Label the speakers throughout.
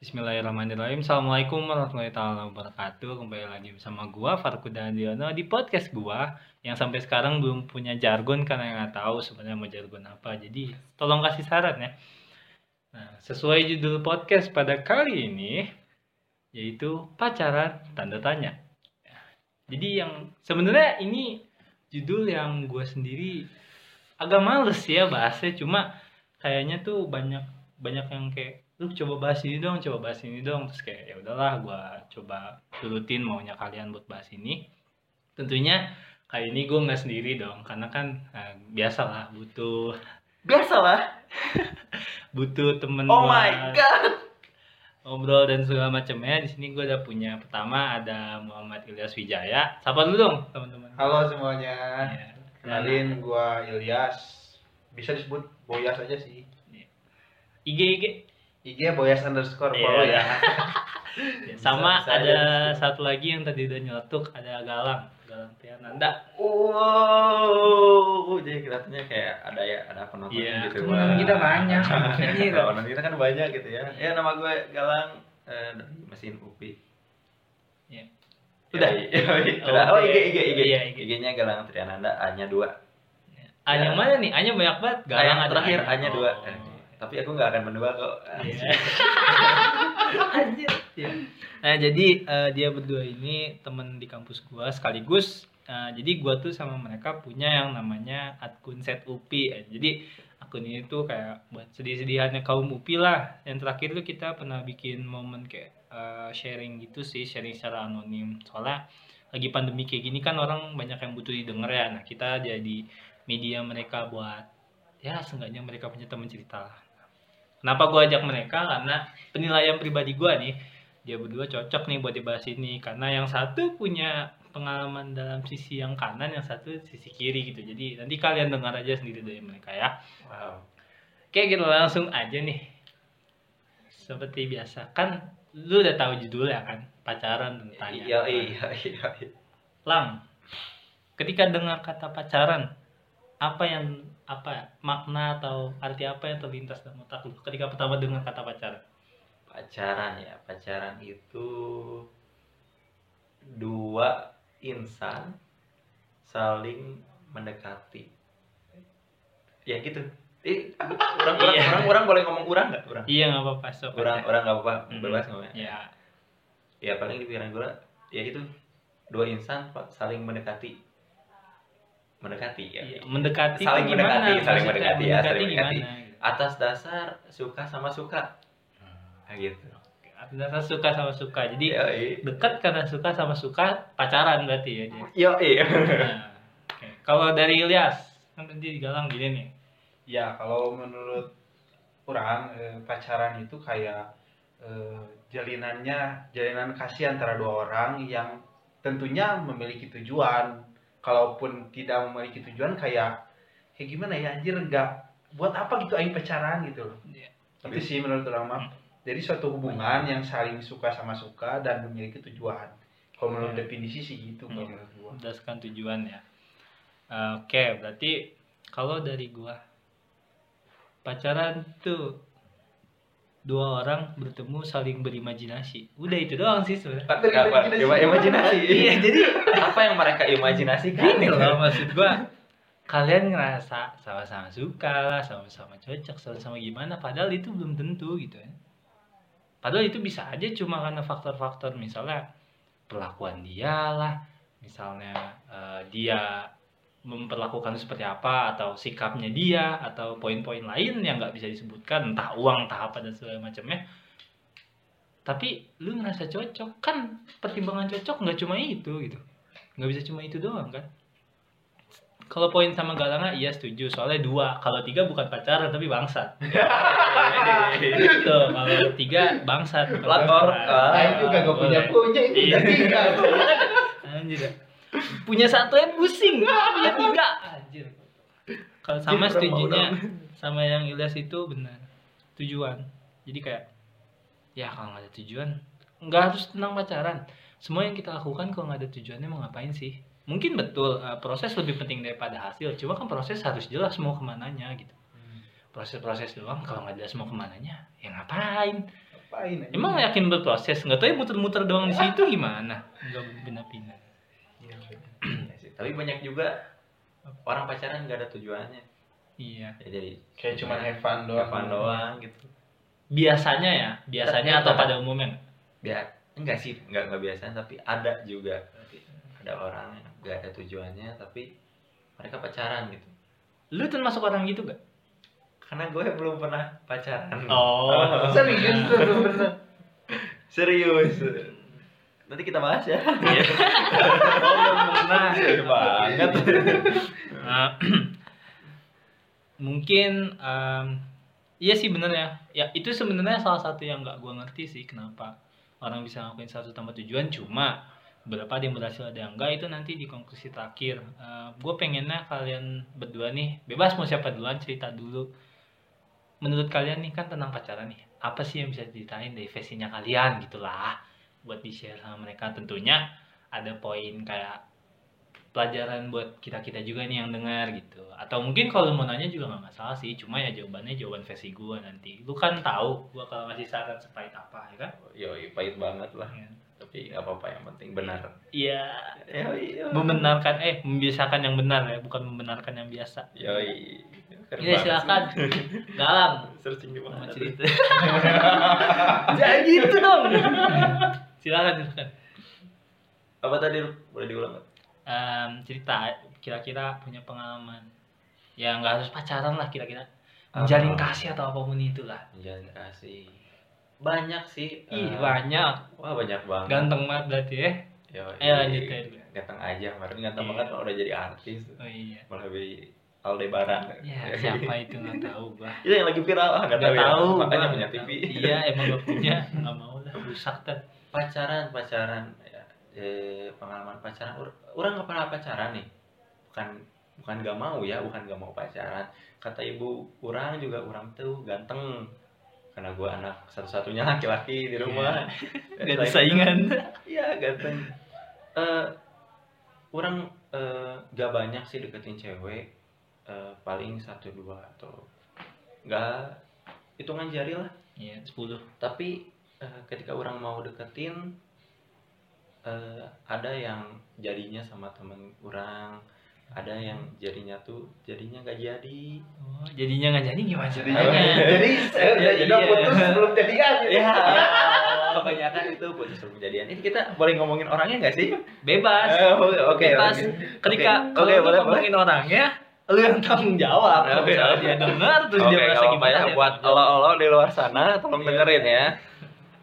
Speaker 1: Bismillahirrahmanirrahim. Assalamualaikum warahmatullahi wabarakatuh. Kembali lagi bersama gua Farkuda Diono di podcast gua yang sampai sekarang belum punya jargon karena nggak tahu sebenarnya mau jargon apa. Jadi tolong kasih saran ya. Nah, sesuai judul podcast pada kali ini yaitu pacaran tanda tanya. Jadi yang sebenarnya ini judul yang gua sendiri agak males ya bahasnya cuma kayaknya tuh banyak banyak yang kayak lu coba bahas ini dong coba bahas ini dong terus kayak ya udahlah gua coba turutin maunya kalian buat bahas ini tentunya kali ini gue nggak sendiri dong karena kan eh, biasalah butuh
Speaker 2: Biasalah.
Speaker 1: butuh temen
Speaker 2: Oh
Speaker 1: buat
Speaker 2: my god.
Speaker 1: ngobrol dan segala macamnya di sini gue udah punya pertama ada Muhammad Ilyas Wijaya sapa dulu dong teman-teman
Speaker 2: Halo semuanya.
Speaker 1: Ya.
Speaker 2: Kenalin gua Ilyas. Bisa disebut Boyas aja sih.
Speaker 1: IG IG
Speaker 2: IG Boyas underscore
Speaker 1: Iya.
Speaker 2: follow ya.
Speaker 1: sama
Speaker 2: bisa
Speaker 1: ada
Speaker 2: aja.
Speaker 1: satu lagi yang tadi udah nyeletuk ada Galang Galang Tiananda
Speaker 3: Wow, jadi kelihatannya kayak ada ya ada penonton
Speaker 1: Iya,
Speaker 3: gitu.
Speaker 1: penonton kita banyak.
Speaker 3: Iya, penonton kita kan banyak gitu ya. Ya nama gue Galang eh, dari mesin UPI.
Speaker 1: Iya.
Speaker 3: Udah,
Speaker 1: Udah?
Speaker 3: udah. Oh. IG IG IG.
Speaker 1: Iya, IG.
Speaker 3: IG-nya Galang Triananda A-nya 2.
Speaker 1: A yang mana nih? A nya banyak banget.
Speaker 3: Galang yang
Speaker 1: ada
Speaker 3: terakhir
Speaker 1: A-nya.
Speaker 3: A-nya 2.
Speaker 1: Oh.
Speaker 3: Tapi aku nggak akan mendua kok.
Speaker 1: Iya. Anjir. Iya. Nah, jadi eh, dia berdua ini temen di kampus gua sekaligus eh, jadi gua tuh sama mereka punya yang namanya akun set UPI. Eh, jadi akun ini tuh kayak buat sedih-sedihannya kaum UPI lah. Yang terakhir tuh kita pernah bikin momen kayak eh, sharing gitu sih, sharing secara anonim. Soalnya lagi pandemi kayak gini kan orang banyak yang butuh didengar ya. Nah, kita jadi media mereka buat ya seenggaknya mereka punya teman cerita lah. Kenapa gue ajak mereka? Karena penilaian pribadi gue nih, dia berdua cocok nih buat dibahas ini. Karena yang satu punya pengalaman dalam sisi yang kanan, yang satu sisi kiri gitu. Jadi nanti kalian dengar aja sendiri dari mereka ya.
Speaker 3: Wow.
Speaker 1: Oke kita langsung aja nih. Seperti biasa kan, lu udah tahu judulnya kan, pacaran dan tanya.
Speaker 3: Iya, iya, iya. iya.
Speaker 1: Lam, ketika dengar kata pacaran, apa yang apa ya, makna atau arti apa yang terlintas dalam otak lu ketika pertama dengar kata pacaran?
Speaker 3: Pacaran ya, pacaran itu dua insan saling mendekati. Ya gitu. Eh, orang, orang,
Speaker 1: Iya.
Speaker 3: orang, orang boleh ngomong kurang nggak? Kurang.
Speaker 1: Iya nggak apa-apa sok
Speaker 3: Orang, orang nggak apa-apa,
Speaker 1: Mm.
Speaker 3: bebas ngomongnya.
Speaker 1: Ya,
Speaker 3: Ya paling di pikiran gue, ya itu dua insan saling mendekati. Mendekati ya.
Speaker 1: iya. mendekati
Speaker 3: Saling
Speaker 1: itu gimana?
Speaker 3: mendekati, saling
Speaker 1: Maksudnya
Speaker 3: mendekati ya, saling
Speaker 1: gimana?
Speaker 3: mendekati. Atas dasar suka sama suka. Nah, gitu.
Speaker 1: Atas dasar suka sama suka. Jadi
Speaker 3: Yoi.
Speaker 1: dekat karena suka sama suka pacaran berarti ya. dia.
Speaker 3: Yoi.
Speaker 1: Nah, oke. Kalau dari Ilyas, kan tadi digalang gini nih.
Speaker 2: Ya kalau menurut orang eh, pacaran itu kayak eh, jalinannya jalinan kasih antara dua orang yang tentunya memiliki tujuan. Kalaupun tidak memiliki tujuan kayak kayak gimana ya anjir nggak buat apa gitu aing pacaran gitu loh.
Speaker 1: Iya.
Speaker 2: Itu sih menurut mah. Jadi suatu hubungan yang saling suka sama suka dan memiliki tujuan. Kalau menurut
Speaker 1: Iya.
Speaker 2: definisi sih gitu kalau
Speaker 1: Iya.
Speaker 2: menurut gua.
Speaker 1: berdasarkan tujuan ya. Eh, Oke, berarti kalau dari gua pacaran tuh dua orang bertemu saling berimajinasi. Udah itu doang sih sebenarnya.
Speaker 3: Apa? Ima- imajinasi.
Speaker 1: Iya, jadi
Speaker 3: apa yang mereka imajinasikan?
Speaker 1: gini loh maksud gua. Kalian ngerasa sama-sama suka lah, sama-sama cocok, sama-sama gimana padahal itu belum tentu gitu ya. Padahal itu bisa aja cuma karena faktor-faktor misalnya perlakuan dia lah, misalnya eh, dia memperlakukan seperti apa atau sikapnya dia atau poin-poin lain yang nggak bisa disebutkan entah uang entah apa dan segala macamnya. Tapi lu ngerasa cocok. Kan pertimbangan cocok nggak cuma itu gitu. Nggak bisa cuma itu doang kan? Kalau poin sama Galanga iya setuju. Soalnya dua. Kalau tiga bukan pacaran tapi bangsat. Gitu. Kalau tiga bangsat.
Speaker 3: Pelakor. Ah,
Speaker 2: Aing juga gak punya punya itu
Speaker 1: Iya.
Speaker 2: tiga.
Speaker 1: Anjir. Punya satu yang pusing, punya tiga. Anjir. Kalau sama setujunya
Speaker 3: mau
Speaker 1: sama yang Ilyas itu benar. Tujuan. Jadi kayak ya kalau nggak ada tujuan nggak harus tentang pacaran. Semua yang kita lakukan kalau nggak ada tujuannya mau ngapain sih? Mungkin betul eh, proses lebih penting daripada hasil. Cuma kan proses harus jelas mau ke mananya gitu. Proses-proses doang kalau nggak jelas mau ke mananya ya ngapain?
Speaker 2: Ngapain aja?
Speaker 1: Emang yakin berproses? Nggak tahu ya muter-muter doang di situ gimana? Nggak pindah-pindah.
Speaker 3: Tapi banyak juga orang pacaran nggak ada tujuannya.
Speaker 1: Iya.
Speaker 3: Ya, jadi
Speaker 2: Kayak cuma have fun doang.
Speaker 3: kapan doang gitu.
Speaker 1: Biasanya ya, biasanya
Speaker 3: Tapi
Speaker 1: atau
Speaker 3: ada-
Speaker 1: pada umumnya.
Speaker 3: Biar enggak sih, enggak enggak biasa tapi ada juga. Ada orang yang nggak ada tujuannya tapi mereka pacaran gitu.
Speaker 1: Lu termasuk orang gitu gak?
Speaker 3: Karena gue belum pernah pacaran.
Speaker 1: Oh.
Speaker 2: Serius tuh bener.
Speaker 3: Serius. Nanti kita bahas ya.
Speaker 1: Oh, pernah.
Speaker 3: banget.
Speaker 1: Nah, mungkin em, iya sih bener ya ya itu sebenarnya salah satu yang nggak gua ngerti sih kenapa orang bisa ngelakuin satu tanpa tujuan cuma berapa ada yang berhasil ada yang enggak itu nanti di konklusi terakhir gue pengennya kalian berdua nih bebas mau siapa duluan cerita dulu menurut kalian nih kan tentang pacaran nih apa sih yang bisa diceritain dari versinya kalian gitulah buat di share sama mereka. Tentunya ada poin kayak pelajaran buat kita kita juga nih yang dengar gitu. Atau mungkin kalau mau nanya juga nggak masalah sih. Cuma ya jawabannya jawaban versi gua nanti. Lu kan tahu gua kalau ngasih saran sepahit apa ya kan?
Speaker 3: Yoi, pahit banget lah.
Speaker 1: Iya.
Speaker 3: Tapi nggak apa-apa yang penting benar.
Speaker 1: iya. Membenarkan eh membiasakan yang benar ya bukan membenarkan yang biasa.
Speaker 3: Keren
Speaker 1: Iya silakan. Galang.
Speaker 3: Searching di mana
Speaker 1: cerita. Jangan gitu dong silakan silakan
Speaker 3: Apa tadi boleh diulang?
Speaker 1: Em, cerita kira-kira punya pengalaman ya nggak harus pacaran lah kira-kira menjalin kasih atau apa pun itulah
Speaker 3: Menjalin kasih. Banyak sih.
Speaker 1: ih
Speaker 3: eh,
Speaker 1: banyak
Speaker 3: Wah banyak banget.
Speaker 1: ganteng banget berarti ya
Speaker 3: Yoi.
Speaker 1: Ayo, lanjut, ayo.
Speaker 3: Ganteng aja, kemarin ganteng
Speaker 1: Iya.
Speaker 3: banget kalau udah jadi artis.
Speaker 1: oh iya
Speaker 3: Malah lebih Aldebaran.
Speaker 1: ya siapa itu nggak tahu gua
Speaker 3: Itu yang lagi viral, ah, nggak tahu ya.
Speaker 1: tahu
Speaker 3: Makanya punya TV.
Speaker 1: iya emang gak punya nggak mau lah rusak tuh
Speaker 3: pacaran pacaran ya. Eh, pengalaman pacaran. Ur- orang nggak pernah pacaran nih. Bukan bukan gak mau ya bukan gak mau pacaran. Kata ibu orang juga orang tuh ganteng. Karena gua anak satu-satunya laki-laki di rumah.
Speaker 1: Gak ada saingan.
Speaker 3: Iya ganteng. Eh orang eh, gak banyak sih deketin cewek. Eh, paling satu dua atau nggak hitungan jari lah.
Speaker 1: Iya sepuluh.
Speaker 3: Tapi eh, ketika orang mau deketin eh, ada yang jadinya sama temen orang ada yang jadinya tuh jadinya gak jadi
Speaker 1: oh, jadinya nggak jadi gimana
Speaker 2: Jadi
Speaker 1: ceritanya
Speaker 2: jadi saya udah
Speaker 1: Jadi
Speaker 2: udah
Speaker 1: ya.
Speaker 2: putus belum jadian gitu.
Speaker 3: ya kebanyakan itu putus belum jadian ini kita boleh ngomongin orangnya nggak sih
Speaker 1: bebas
Speaker 3: Eh, oke
Speaker 1: bebas
Speaker 3: oke.
Speaker 1: ketika kalau
Speaker 3: oke,
Speaker 1: lu
Speaker 3: boleh,
Speaker 1: ngomongin orangnya lu yang tanggung jawab kalau misalnya
Speaker 3: oke.
Speaker 1: dia dengar terus
Speaker 3: Oke,
Speaker 1: dia merasa
Speaker 3: nggak
Speaker 1: gimana
Speaker 3: ya buat
Speaker 1: jawab.
Speaker 3: olo-olo di luar sana tolong
Speaker 1: Iya.
Speaker 3: dengerin ya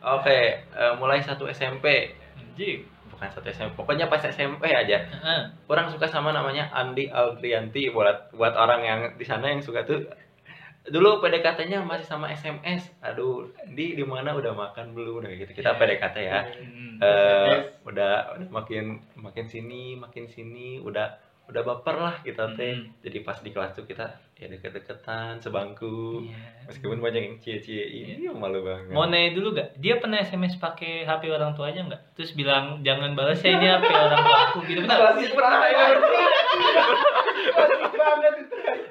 Speaker 3: oke eh, mulai satu SMP
Speaker 1: anjing.
Speaker 3: Bukan satu SMP pokoknya pas SMP aja.
Speaker 1: Heeh.
Speaker 3: orang suka sama namanya Andi Aldrianti buat buat orang yang di sana yang suka tuh. Dulu PDKT-nya masih sama SMS aduh di di mana udah makan belum? Udah gitu kita
Speaker 1: Iya.
Speaker 3: PDKT ya.
Speaker 1: Hmm.
Speaker 3: Eh, udah udah makin makin sini makin sini udah udah baper lah kita teh.
Speaker 1: Hmm.
Speaker 3: jadi pas di kelas tuh kita ya deket-deketan sebangku
Speaker 1: Iya.
Speaker 3: meskipun banyak yang cie-cie ini malu banget
Speaker 1: Mau nanya dulu gak? Dia pernah SMS pakai HP orang tuanya nggak? Terus bilang jangan balas ya ini HP orang tua aku gitu. Benar?
Speaker 2: Pernah ya. Banget.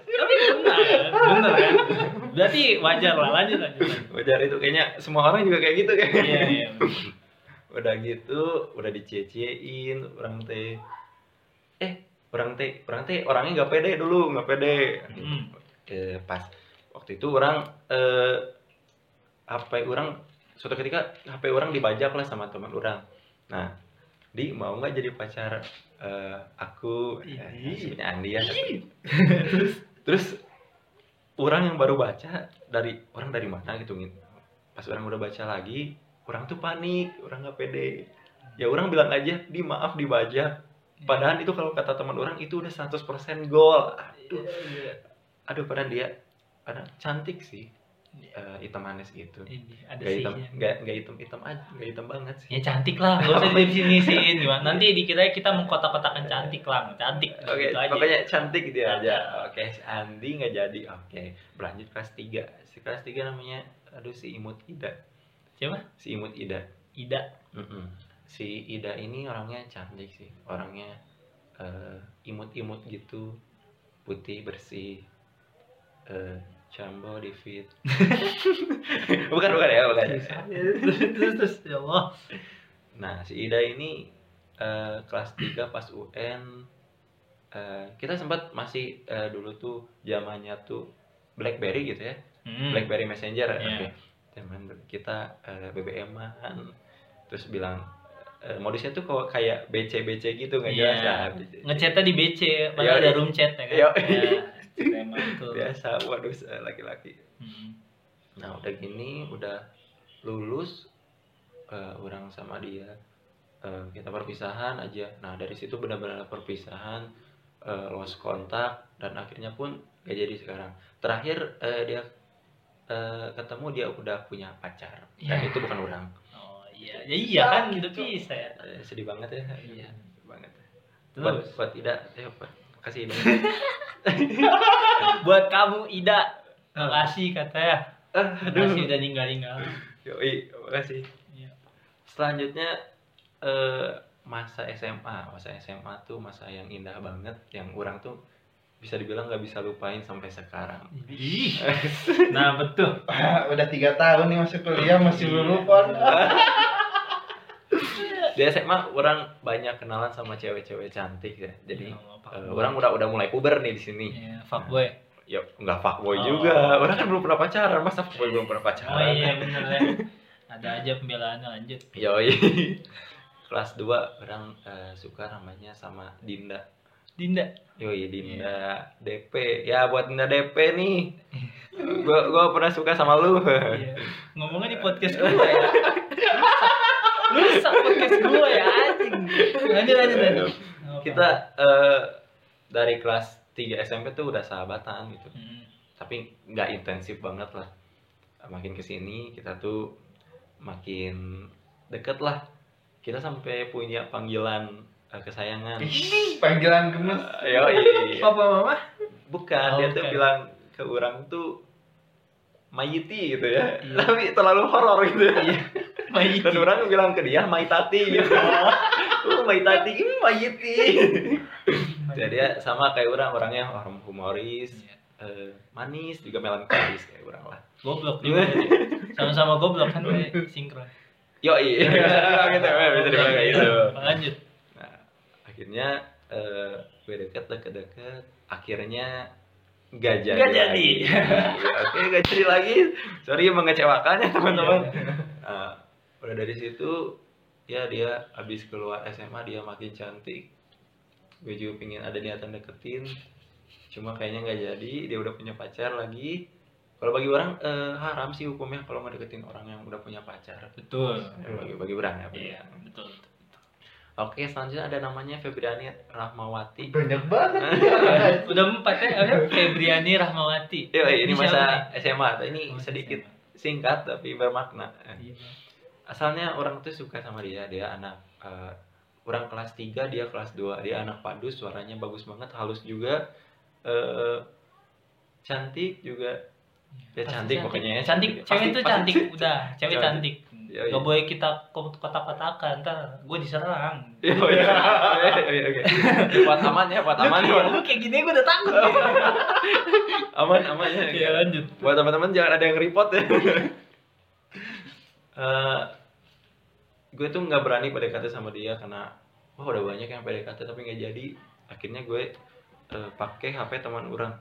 Speaker 1: Tapi benar, benar kan? Berarti wajar lah lanjut lanjut.
Speaker 3: wajar itu kayaknya semua orang juga kayak gitu kan
Speaker 1: Iya iya.
Speaker 3: udah gitu udah dicie-ciein orang teh eh orang teh orang teh orangnya nggak pede dulu nggak pede.
Speaker 1: Hmm.
Speaker 3: Eh, pas waktu itu orang eh HP orang suatu ketika HP orang dibajak lah sama teman orang. Nah di mau nggak jadi pacar eh, aku? Eh, sebenarnya Andi ya. Terus terus orang yang baru baca dari orang dari mana gitu pas orang udah baca lagi orang tuh panik orang nggak pede. Ya orang bilang aja di maaf dibajak padahal itu kalau kata teman orang itu udah 100% gol aduh aduh padahal dia ada cantik sih eh, hitam manis gitu
Speaker 1: Ini ada
Speaker 3: nggak hitam nggak nggak hitam hitam aja nggak hitam banget sih
Speaker 1: Ya cantik lah, gak usah didefinisiin gimana. Nanti dikira kita mengkotak-kotakan cantik lah, cantik.
Speaker 3: Oke,
Speaker 1: Gitu aja.
Speaker 3: pokoknya cantik dia aja. Oke, si Andi nggak jadi. Oke, berlanjut kelas 3. Si kelas 3 namanya aduh si Imut Ida.
Speaker 1: Siapa?
Speaker 3: Si Imut Ida.
Speaker 1: Ida.
Speaker 3: Mm-mm. Si Ida ini orangnya cantik sih. Orangnya eh, imut-imut gitu. Putih, bersih. Eh, Jumbo di fit. bukan bukan ya, bukan.
Speaker 1: terus ya Allah
Speaker 3: Nah, si Ida ini eh, kelas 3 pas UN eh, kita sempat masih eh, dulu tuh zamannya tuh BlackBerry gitu ya.
Speaker 1: Hmm.
Speaker 3: BlackBerry Messenger
Speaker 1: Iya.
Speaker 3: oke. Zaman kita eh, BBM-an terus bilang eh, modusnya tuh kok kayak BC BC gitu nggak
Speaker 1: Iya.
Speaker 3: jelas lah.
Speaker 1: Ngechatnya di BC padahal
Speaker 3: Iya,
Speaker 1: ada
Speaker 3: iya.
Speaker 1: room chat ya kan
Speaker 3: Iya.
Speaker 1: Ya, emang tuh
Speaker 3: Biasa waduh eh, laki-laki.
Speaker 1: Hmm.
Speaker 3: Nah udah gini udah lulus eh, orang sama dia eh, kita perpisahan aja. Nah dari situ benar-benar perpisahan eh, lost kontak dan akhirnya pun gak jadi sekarang. Terakhir eh, dia eh, ketemu dia udah punya pacar dan
Speaker 1: Iya.
Speaker 3: itu bukan orang.
Speaker 1: Iya ya iya kan gitu bisa ya
Speaker 3: Eh, sedih banget ya.
Speaker 1: Iya.
Speaker 3: Sedih banget.
Speaker 1: Terus?
Speaker 3: Buat, buat tidak, ya, buat, kasih ini.
Speaker 1: buat kamu Ida makasih katanya
Speaker 3: Ah,
Speaker 1: makasih udah ninggal ninggal
Speaker 3: Yoi, makasih.
Speaker 1: Iya.
Speaker 3: Selanjutnya eh, masa SMA, masa SMA tuh masa yang indah banget, yang orang tuh bisa dibilang nggak bisa lupain sampai sekarang.
Speaker 1: Ih. nah betul
Speaker 2: Ah, udah tiga tahun nih masuk kuliah masih
Speaker 1: Iya.
Speaker 2: belum lupa.
Speaker 3: Di SMA orang banyak kenalan sama cewek-cewek cantik ya. Jadi
Speaker 1: Ya fuckboy.
Speaker 3: orang udah udah mulai puber nih di sini.
Speaker 1: Iya, fuckboy
Speaker 3: Ya nggak fuckboy
Speaker 1: Oh.
Speaker 3: juga. Orang kan belum pernah pacaran, masa fuckboy belum pernah
Speaker 1: oh
Speaker 3: pacaran?
Speaker 1: iya bener ya ada aja pembelaannya lanjut
Speaker 3: Yoi. Kelas 2 orang eh, suka namanya sama Dinda.
Speaker 1: Dinda
Speaker 3: Yoi Dinda DP ya buat Dinda DP nih gua gua pernah suka sama lu
Speaker 1: iya. ngomongnya di podcast gue ya rusak podcast gue ya anjing? Lanjut lanjut lanjut.
Speaker 3: Kita eh, dari kelas 3 SMP tuh udah sahabatan gitu.
Speaker 1: Hmm.
Speaker 3: tapi nggak intensif banget lah. Makin ke sini kita tuh makin deket lah. Kita sampai punya panggilan eh, kesayangan.
Speaker 2: Panggilan gemes.
Speaker 3: Yoi.
Speaker 1: papa mama?
Speaker 3: Bukan
Speaker 1: Oh,
Speaker 3: dia tuh
Speaker 1: bukan.
Speaker 3: bilang ke orang tuh Mayiti gitu ya.
Speaker 1: Iya.
Speaker 3: tapi terlalu horor gitu ya.
Speaker 1: Mayiti.
Speaker 3: dan orang bilang ke dia Maitati gitu. Oh. Maitati ini Mayiti jadi dia sama kayak orang orangnya orang humoris
Speaker 1: Iya.
Speaker 3: eh, manis juga melankolis kayak orang lah.
Speaker 1: Goblok juga sama-sama goblok kan sinkron.
Speaker 3: Yo iya. Bisa dibilang gitu ya, bisa dibilang kayak gitu.
Speaker 1: Lanjut.
Speaker 3: Nah akhirnya eh, gue deket deket deket akhirnya gak jadi
Speaker 1: Nggak jadi.
Speaker 3: lagi. Ya, oke gak jadi lagi. Sorry mengecewakan ya teman-teman. Nah, udah dari situ ya dia habis keluar SMA dia makin cantik. Gue juga pingin ada niatan deketin. Cuma kayaknya nggak jadi dia udah punya pacar lagi. Kalau bagi orang eh, haram sih hukumnya kalau ngedeketin orang yang udah punya pacar.
Speaker 1: Betul.
Speaker 3: Ya, bagi bagi orang ya
Speaker 1: iya betul
Speaker 3: oke selanjutnya ada namanya Febriani Rahmawati
Speaker 2: Banyak banget.
Speaker 1: udah empat ya ada Febriani Rahmawati
Speaker 3: Yo, ini masa? SMA ini
Speaker 1: Oh,
Speaker 3: sedikit
Speaker 1: SMA.
Speaker 3: singkat tapi bermakna
Speaker 1: Iya.
Speaker 3: asalnya orang tuh suka sama dia dia anak eh, orang kelas 3 dia kelas 2 dia anak padus suaranya bagus banget halus juga eh cantik juga ya
Speaker 1: Pasti
Speaker 3: cantik pokoknya ya
Speaker 1: cantik cewek itu cantik udah Cewek. cantik
Speaker 3: Iya, iya.
Speaker 1: gak boleh kita kotak-kotakan ntar gue diserang
Speaker 3: Iya, iya. Iya, iya, oke. buat aman ya buat aman
Speaker 1: Lu
Speaker 3: ya
Speaker 1: kayak- lu kayak gini gue udah takut nih.
Speaker 3: aman aman ya
Speaker 1: Iya lanjut
Speaker 3: buat teman-teman jangan ada yang report ya Eh, gue tuh nggak berani PDKT sama dia karena wah udah banyak yang PDKT tapi nggak jadi akhirnya gue eh, pakai HP teman orang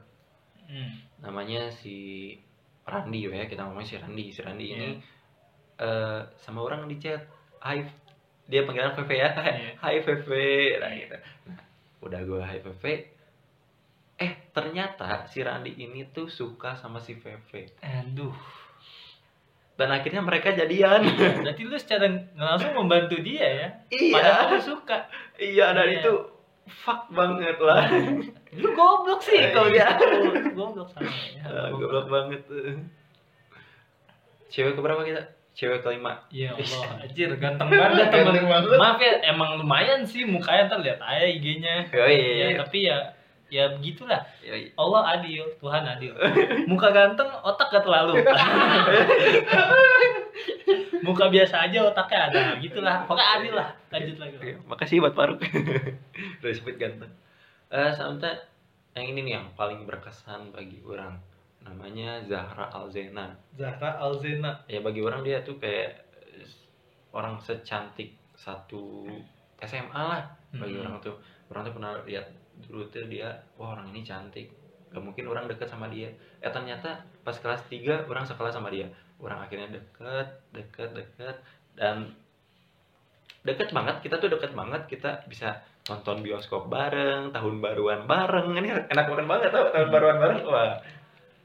Speaker 1: Hmm.
Speaker 3: namanya si Randi ya kita ngomongin si Randi si Randi
Speaker 1: Iya.
Speaker 3: ini eh, sama orang di chat Hai. Dia panggilan VV ya.
Speaker 1: Iya.
Speaker 3: Hai VV nah gitu. Nah, udah gue Hai VV eh ternyata si Randi ini tuh suka sama si VV
Speaker 1: aduh.
Speaker 3: Dan akhirnya mereka jadian.
Speaker 1: Berarti lu secara langsung membantu dia ya?
Speaker 3: Iya.
Speaker 1: Padahal lu suka.
Speaker 3: Iya dan
Speaker 1: Iya.
Speaker 3: itu fuck banget lah.
Speaker 1: Lu goblok sih kalau
Speaker 3: Iya.
Speaker 1: gitu Lu goblok sama ya
Speaker 3: Ah, goblok banget. Cewek keberapa kita cewek kelima
Speaker 1: Ya Allah, anjir ganteng banget temen
Speaker 2: Ganteng banget.
Speaker 1: Maaf ya, emang lumayan sih mukanya ntar lihat aja IG-nya.
Speaker 3: Yoi.
Speaker 1: Ya, tapi ya ya begitulah.
Speaker 3: Yoi.
Speaker 1: Allah adil, Tuhan adil. Muka ganteng, otak gak terlalu. Muka biasa aja, otaknya ada. Gitulah. Pokoknya adil lah. Lanjut lagi.
Speaker 3: Oke, makasih buat Faruk. Disebut ganteng. Eh sampai yang ini nih yang paling berkesan bagi orang. Namanya Zahra Alzena.
Speaker 1: Zahra Alzena.
Speaker 3: Ya bagi orang dia tuh kayak orang secantik satu SMA lah bagi
Speaker 1: Hmm.
Speaker 3: orang tuh. Orang tuh pernah lihat dulu tuh dia wah orang ini cantik. Gak mungkin orang deket sama dia. Eh ternyata pas kelas 3 orang sekelas sama dia. Orang akhirnya deket deket deket dan deket banget. Kita tuh deket banget. Kita bisa nonton bioskop bareng tahun baruan bareng. Ini enak banget banget tau. Tahun baruan bareng. Wah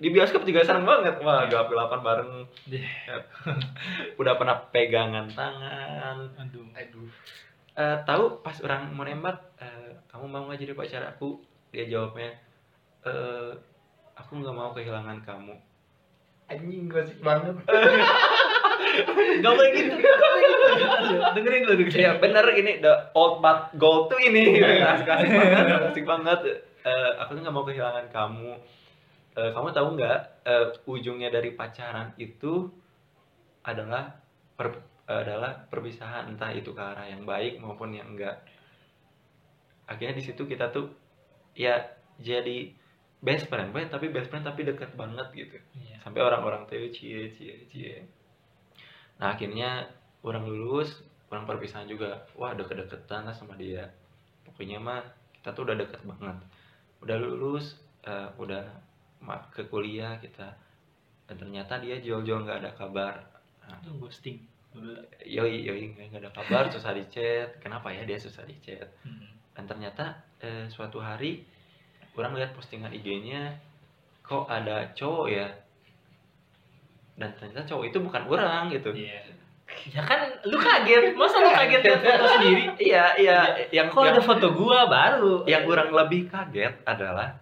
Speaker 3: di bioskop juga seneng banget. Wah gelap gelapan bareng.
Speaker 1: Iya.
Speaker 3: udah pernah pegangan tangan.
Speaker 1: Aduh.
Speaker 2: Aduh.
Speaker 3: Eh, tahu pas orang mau nembak eh, kamu mau nggak jadi pacar aku? Dia jawabnya eh aku nggak mau kehilangan kamu.
Speaker 2: Anjing gosip banget.
Speaker 1: Gak boleh gitu, gak boleh gitu. Dengerin dulu, dengerin.
Speaker 3: ya bener ini the old but gold tuh ini. Asik asik banget asik banget. Eh, aku tuh nggak mau kehilangan kamu Eh, kamu tahu nggak eh, ujungnya dari pacaran itu adalah per- adalah perpisahan entah itu ke arah yang baik maupun yang enggak akhirnya di situ kita tuh ya jadi best friend Boy, tapi best friend tapi dekat banget gitu.
Speaker 1: Iya.
Speaker 3: sampai orang-orang tuh cie cie cie. Nah akhirnya orang lulus orang perpisahan juga wah deket-deketan lah sama dia. Pokoknya mah kita tuh udah deket banget. Udah lulus eh, udah ke kuliah kita dan ternyata dia jauh-jauh nggak ada kabar Nah,
Speaker 1: Itu ghosting.
Speaker 3: Yoi yoi nggak ada kabar susah di chat kenapa ya dia susah di chat
Speaker 1: Hmm.
Speaker 3: dan ternyata eh, suatu hari orang lihat postingan IG-nya kok ada cowok ya dan ternyata cowok itu bukan orang gitu
Speaker 1: Iya. Ya kan lu kaget, masa lu kaget lihat foto sendiri?
Speaker 3: iya iya yang
Speaker 1: Kok
Speaker 3: yang,
Speaker 1: ada foto gua baru?
Speaker 3: yang orang lebih kaget adalah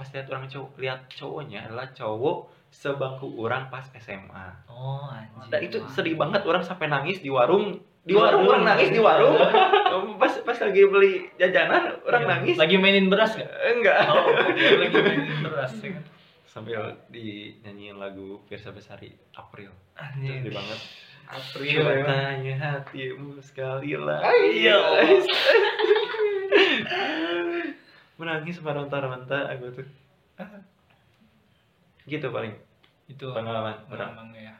Speaker 3: pas lihat orang cowok lihat cowoknya adalah cowok sebangku orang pas SMA
Speaker 1: Oh anjir.
Speaker 3: dan itu sedih banget orang sampai nangis di warung di warung
Speaker 1: warung.
Speaker 3: orang nangis di warung pas pas lagi beli jajanan orang
Speaker 1: Iya.
Speaker 3: nangis
Speaker 1: Lagi mainin beras gak?
Speaker 3: enggak
Speaker 1: Oh, lagi mainin beras ya kan.
Speaker 3: sambil dinyanyiin lagu Firsa Besari April
Speaker 1: Anjir.
Speaker 3: sedih banget
Speaker 2: April
Speaker 3: Coba
Speaker 2: emang.
Speaker 3: tanya hatimu sekali lah
Speaker 2: Iya.
Speaker 3: Menangis meronta-ronta aku tuh Ah. gitu paling
Speaker 1: Itu
Speaker 3: pengalaman orang
Speaker 1: Emang ya.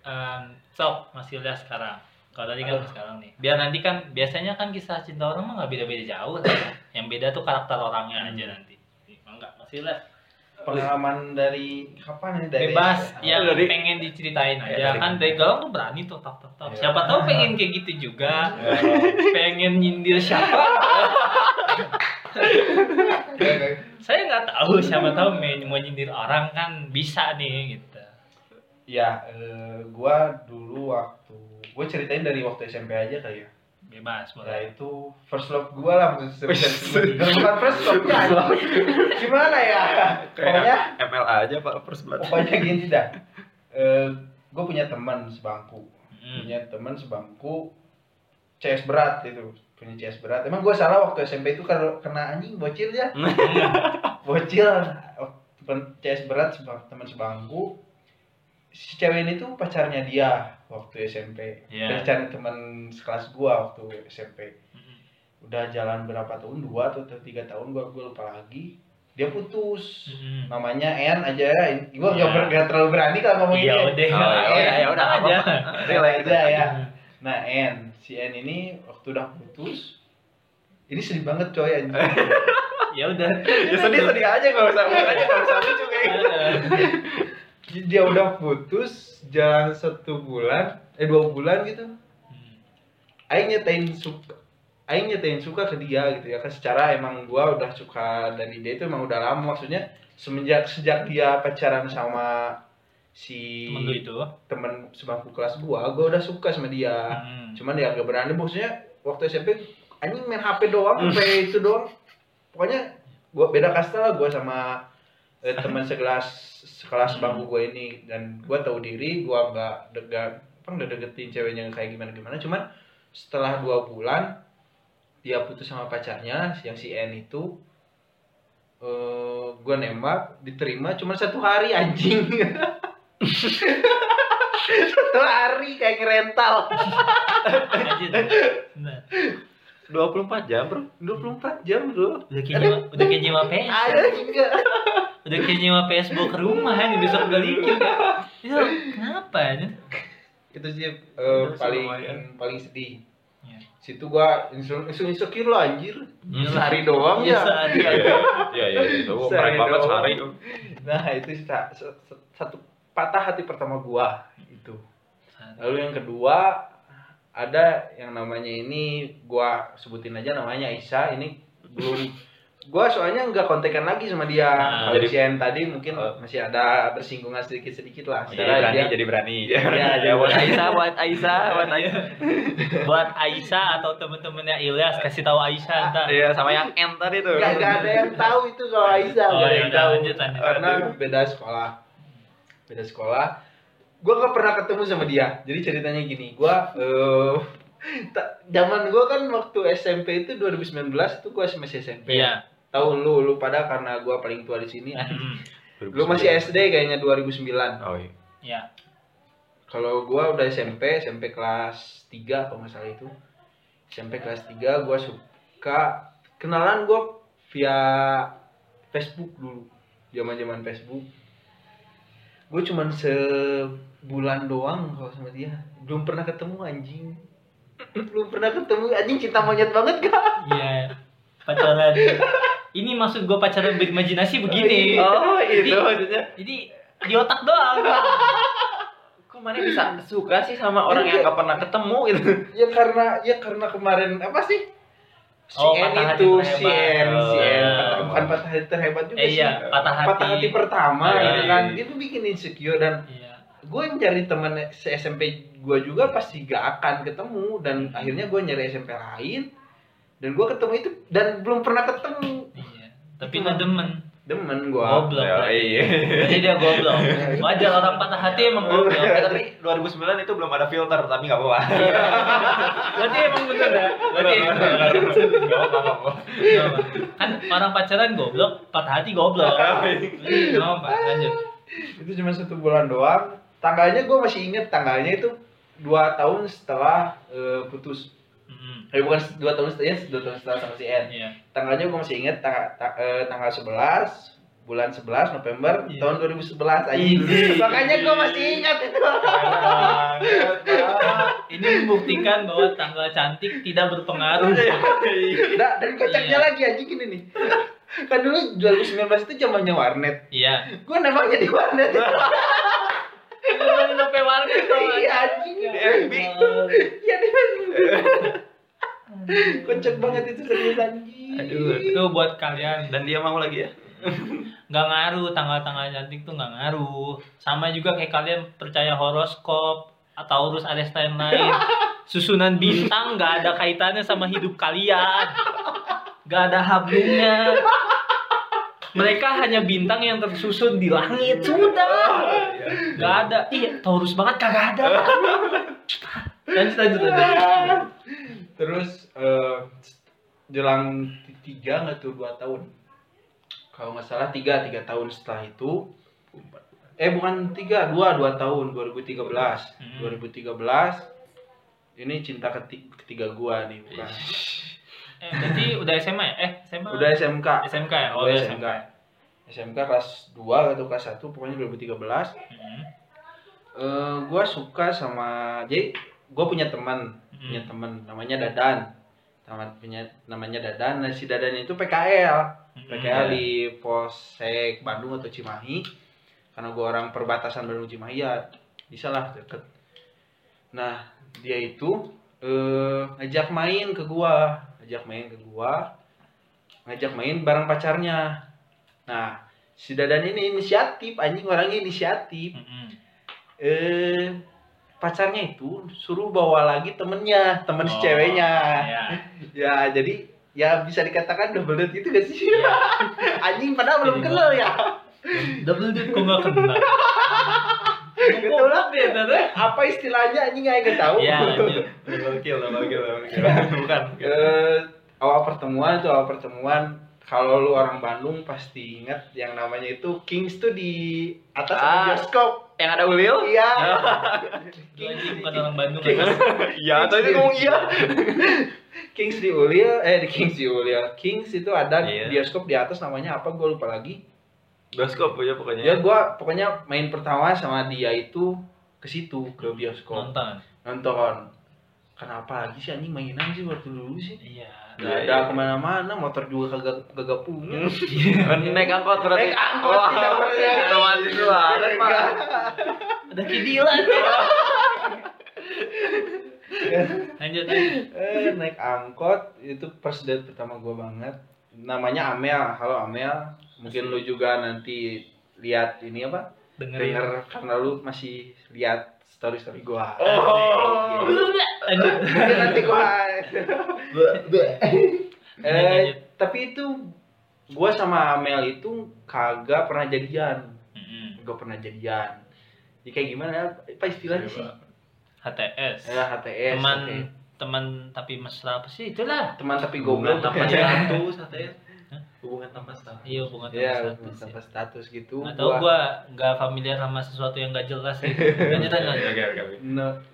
Speaker 1: Em, sok masih lihat sekarang. Kalau tadi kan sekarang nih. Biar nanti kan biasanya kan kisah cinta orang mah nggak beda-beda jauh lah ya. Yang beda tuh karakter orangnya aja nanti. Enggak, masih lihat.
Speaker 2: pengalaman dari kapan ini dari
Speaker 1: Bebas yang
Speaker 3: dari-
Speaker 1: pengen diceritain
Speaker 3: Ya,
Speaker 1: aja
Speaker 3: dari-
Speaker 1: kan dari galang tuh berani tuh tak tak tak.
Speaker 2: Ya.
Speaker 1: Siapa tahu pengen kayak gitu juga.
Speaker 2: Ya.
Speaker 1: pengen nyindir siapa? Saya nggak tahu siapa tahu main mau nyindir orang kan bisa nih gitu.
Speaker 2: ya eh, gua dulu waktu gua ceritain dari waktu SMP aja kali ya.
Speaker 1: Bebas
Speaker 2: ya
Speaker 1: boleh.
Speaker 2: itu first love gua lah maksudnya bukan first love. ya gimana ya? Pokoknya
Speaker 3: kayak MLA aja pak first blood
Speaker 2: pokoknya gini dah. Eh, gua punya teman sebangku.
Speaker 1: Hmm.
Speaker 2: punya teman sebangku CS berat itu punya CS berat. Emang gua salah waktu SMP itu kalau kena anjing bocil ya? Bocil. Oh, temen CS berat teman sebangku. Si cewek ini tuh pacarnya dia waktu SMP
Speaker 1: Iya.
Speaker 2: pacarnya teman sekelas gua waktu SMP
Speaker 1: Hmm.
Speaker 2: udah jalan berapa tahun? Dua atau tiga tahun gua gua lupa lagi. Dia putus.
Speaker 1: Hmm.
Speaker 2: namanya En aja. Ya gua nggak
Speaker 1: Iya.
Speaker 2: ber- terlalu berani kalau ngomong
Speaker 1: Iya
Speaker 2: ini
Speaker 1: udah,
Speaker 3: Oh, ya udah, ya udah,
Speaker 1: aja.
Speaker 2: Relay aja. Ya nah En si En ini waktu udah putus ini sedih banget coy anjing.
Speaker 1: Ya udah.
Speaker 3: ya sedih sedih aja nggak usah makanya nggak usah lucu kayak gitu
Speaker 2: dia udah putus jalan satu bulan eh dua bulan gitu
Speaker 1: Hmm.
Speaker 2: Aing nyetain suka Aing nyetain suka ke dia gitu ya kan secara emang gua udah suka dari dia itu emang udah lama maksudnya semenjak sejak dia pacaran sama si
Speaker 1: Temen itu.
Speaker 2: temen sebangku kelas gua gua udah suka sama dia
Speaker 1: Hmm.
Speaker 2: cuman dia gak berani maksudnya waktu SMP anjing main HP doang sampai itu doang. Pokoknya gua beda kasta lah gua sama eh, teman sekelas sekelas bangku gue ini. Dan gua tahu diri gua nggak degat apa nggak deketin ceweknya kayak gimana gimana cuman setelah dua bulan dia putus sama pacarnya yang si N itu eh gua nembak diterima cuma satu hari anjing satu hari kayak ngerental
Speaker 1: Anjir. Nah.
Speaker 3: 24 jam, Bro.
Speaker 2: 24 jam bro
Speaker 1: Udah kayak nyewa, udah kayak nyewa PS.
Speaker 2: ada juga
Speaker 1: Udah kayak nyewa PS bawa ke rumah nih besok balikin. Itu kenapa ya?
Speaker 2: itu sih
Speaker 3: Itu sih
Speaker 2: paling paling sedih
Speaker 1: Ya.
Speaker 2: situ gua insecure lo anjir
Speaker 1: Iya.
Speaker 2: sehari doang
Speaker 1: Iya,
Speaker 2: ya
Speaker 1: sehari.
Speaker 3: Iya, iya, iya, iya. Itu
Speaker 2: Sehari
Speaker 3: banget sehari
Speaker 2: nah itu sa- sa- sa- satu patah hati pertama gua lalu yang kedua ada yang namanya ini gua sebutin aja namanya Aisyah ini belum gua soalnya nggak kontekan lagi sama dia
Speaker 1: Nah,
Speaker 2: kalau
Speaker 3: jadi-
Speaker 2: si N tadi mungkin
Speaker 3: Oh.
Speaker 2: masih ada bersinggungan sedikit sedikit lah
Speaker 3: Jadi berani,
Speaker 2: dia-
Speaker 3: jadi berani.
Speaker 2: Iya, jadi
Speaker 3: Ya, buat
Speaker 2: berani.
Speaker 3: Aisyah, buat Aisyah, buat Aisyah.
Speaker 1: Buat Aisyah atau temen-temennya Ilyas kasih tahu Aisyah ntar.
Speaker 3: Iya, sama yang N tadi tuh.
Speaker 2: Gak, gak ada yang tahu itu kalau Aisyah
Speaker 1: Oh,
Speaker 2: gak ada
Speaker 1: ya
Speaker 2: tahu
Speaker 1: lanjut, lanjut.
Speaker 2: karena beda sekolah beda sekolah gue gak pernah ketemu sama dia jadi ceritanya gini gue eh ta- zaman gue kan waktu SMP itu 2019 tuh gue masih SMP
Speaker 1: Iya.
Speaker 2: tahu lu lu pada karena gue paling tua di sini
Speaker 1: Hmm.
Speaker 2: lu masih SD kayaknya 2009
Speaker 3: Oh iya.
Speaker 1: Ya.
Speaker 2: kalau gue udah SMP SMP kelas 3 kalau nggak salah itu SMP kelas 3 gue suka kenalan gue via Facebook dulu zaman zaman Facebook gue cuman sebulan doang kalau sama dia belum pernah ketemu anjing belum pernah ketemu anjing cinta monyet banget gak
Speaker 1: Iya. Pacaran. Ini maksud gue pacaran berimajinasi begini.
Speaker 3: Oh, itu
Speaker 1: Jadi-
Speaker 3: maksudnya.
Speaker 1: Jadi di otak doang.
Speaker 3: Kok mana bisa suka sih sama orang yang gak pernah ketemu gitu?
Speaker 2: ya karena ya karena kemarin apa sih si
Speaker 1: Oh,
Speaker 2: N itu si. N si N
Speaker 3: Oh.
Speaker 2: Bukan patah hati terhebat juga
Speaker 1: Eh,
Speaker 2: sih
Speaker 1: iya, patah hati.
Speaker 2: patah hati pertama
Speaker 3: Iya.
Speaker 2: gitu kan dia tuh bikin insecure dan
Speaker 1: Iya.
Speaker 2: gue nyari teman se SMP gue juga pasti gak akan ketemu dan akhirnya gue nyari SMP lain dan gue ketemu itu dan belum pernah ketemu
Speaker 1: Iya. Tapi lo demen.
Speaker 2: Demen gue
Speaker 1: Goblok.
Speaker 3: Ya,
Speaker 1: berarti.
Speaker 3: iya.
Speaker 1: Jadi dia goblok. Wajar orang patah hati emang goblok.
Speaker 3: Eh, tapi 2009 itu belum ada filter, tapi gak apa-apa.
Speaker 1: Berarti emang bener ya? Berarti
Speaker 3: Gak apa-apa, gak apa-apa.
Speaker 1: kan orang pacaran goblok, patah hati goblok. Apa lanjut.
Speaker 2: itu cuma satu bulan doang tanggalnya gue masih inget tanggalnya itu dua tahun setelah eh, putus
Speaker 1: Hmm.
Speaker 2: eh bukan dua tahun setelahnya dua tahun setelah sama si N
Speaker 1: Iya.
Speaker 2: tanggalnya gue masih inget tanggal ta- eh, tanggal 11 bulan 11 November
Speaker 1: Iya.
Speaker 2: tahun 2011 anjing.
Speaker 1: Ih.
Speaker 2: makanya gue masih ingat itu
Speaker 1: Ini membuktikan bahwa tanggal cantik tidak berpengaruh.
Speaker 2: Nah, dan kocaknya
Speaker 1: Iya.
Speaker 2: lagi anjing ini nih kan dulu 2019 itu zamannya warnet
Speaker 1: Iya.
Speaker 2: gue nembaknya di warnet
Speaker 1: Kan sampai warnet tuh.
Speaker 2: iya anjing
Speaker 3: Di FB.
Speaker 2: iya di kocak banget itu serius anjing
Speaker 3: Aduh.
Speaker 1: Itu buat kalian
Speaker 3: Dan dia mau lagi ya?
Speaker 1: nggak ngaruh tanggal-tanggal cantik tuh nggak ngaruh. Sama juga kayak kalian percaya horoskop atau urus ada lain. Susunan bintang nggak ada kaitannya sama hidup kalian. Nggak ada hablumnya. Mereka hanya bintang yang tersusun di langit sudah. Nggak ada. Iya, Taurus banget kagak ada. Lanjut lanjut lanjut.
Speaker 2: terus eh, jelang tiga nggak tuh dua tahun kalau nggak salah tiga tiga tahun setelah itu eh bukan tiga dua dua tahun 2013
Speaker 1: Hmm.
Speaker 2: 2013 ini cinta keti- ketiga gua nih bukan
Speaker 1: Eh, berarti udah SMA ya? Eh, SMA.
Speaker 2: udah SMK
Speaker 1: SMK ya? Oh,
Speaker 2: Udah SMK.
Speaker 1: SMK.
Speaker 2: SMK kelas 2 atau kelas 1 pokoknya 2013
Speaker 1: Hmm.
Speaker 2: eh gua suka sama jadi gua punya teman
Speaker 1: Hmm.
Speaker 2: punya teman namanya Dadan teman punya namanya Dadan nah si Dadan itu PKL
Speaker 1: Hmm.
Speaker 2: PKL di Polsek Bandung atau Cimahi karena gua orang perbatasan Bandung Cimahi ya bisa lah deket nah dia itu eh ngajak main ke gua ngajak main ke gua ngajak main bareng pacarnya nah si Dadan ini inisiatif anjing orangnya inisiatif
Speaker 1: Hmm.
Speaker 2: eh pacarnya itu suruh bawa lagi temennya temen si
Speaker 1: Oh,
Speaker 2: ceweknya
Speaker 1: Ya.
Speaker 2: ya jadi ya bisa dikatakan double date itu gak sih
Speaker 1: Iya.
Speaker 2: anjing padahal belum
Speaker 1: Jadi
Speaker 2: kenal ya
Speaker 1: Double date kok nggak kenal?
Speaker 2: Gak tau lah
Speaker 1: Tante.
Speaker 2: apa istilahnya? Anjing gak gak tahu.
Speaker 1: Ya,
Speaker 3: kill, double kill, double kill. Bukan.
Speaker 2: Eh, awal pertemuan tuh awal pertemuan kalau lu orang Bandung pasti ingat yang namanya itu Kings tuh di atas
Speaker 3: Ah.
Speaker 2: bioskop.
Speaker 3: yang ada Ulil?
Speaker 2: Iya.
Speaker 1: Lu anjing bukan orang Bandung kan?
Speaker 3: iya tadi ngomong iya.
Speaker 2: Kings di Ulil eh di Kings di Ulil. Kings itu ada
Speaker 3: Iya.
Speaker 2: bioskop di atas namanya apa? Gue lupa lagi
Speaker 3: bioskop ya pokoknya
Speaker 2: ya gue pokoknya main pertama sama dia itu ke situ ke bioskop
Speaker 1: Nonton.
Speaker 2: nonton kenapa lagi sih anjing mainan sih waktu dulu sih
Speaker 1: Iya.
Speaker 2: Gak
Speaker 3: Iya,
Speaker 2: ada
Speaker 3: iya.
Speaker 2: ke mana-mana motor juga kagak kagak punya
Speaker 3: naik angkot berarti
Speaker 2: Naik angkot,
Speaker 3: Wah,
Speaker 2: tidak pernah.
Speaker 3: lu ada pak
Speaker 1: Ada kidilan. lanjut lanjut.
Speaker 2: eh naik angkot itu first date pertama gue banget namanya Amel halo Amel mungkin lu juga nanti lihat ini apa
Speaker 1: Dengerin.
Speaker 2: denger karena lu masih lihat story story gue
Speaker 3: Oh.
Speaker 1: Lanjut.
Speaker 2: mungkin nanti
Speaker 1: Lanjut,
Speaker 2: eh
Speaker 1: lanjut.
Speaker 2: tapi itu gue sama Amel itu kagak pernah jadian
Speaker 1: Mm-mm.
Speaker 2: gak pernah jadian jadi kayak gimana ya apa istilahnya sih
Speaker 1: HTS.
Speaker 2: ya HTS
Speaker 1: teman
Speaker 2: oke.
Speaker 1: teman tapi mesra apa sih itulah.
Speaker 2: teman tapi goblok ya
Speaker 3: status? Hubungan tanpa status
Speaker 1: Iya hubungan
Speaker 2: ya
Speaker 1: tanpa
Speaker 2: hubungan
Speaker 1: status.
Speaker 2: tanpa
Speaker 1: ya.
Speaker 2: status gitu
Speaker 1: Nggak tahu gua nggak familiar sama sesuatu yang nggak jelas gitu. Lanjut lanjut.
Speaker 3: oke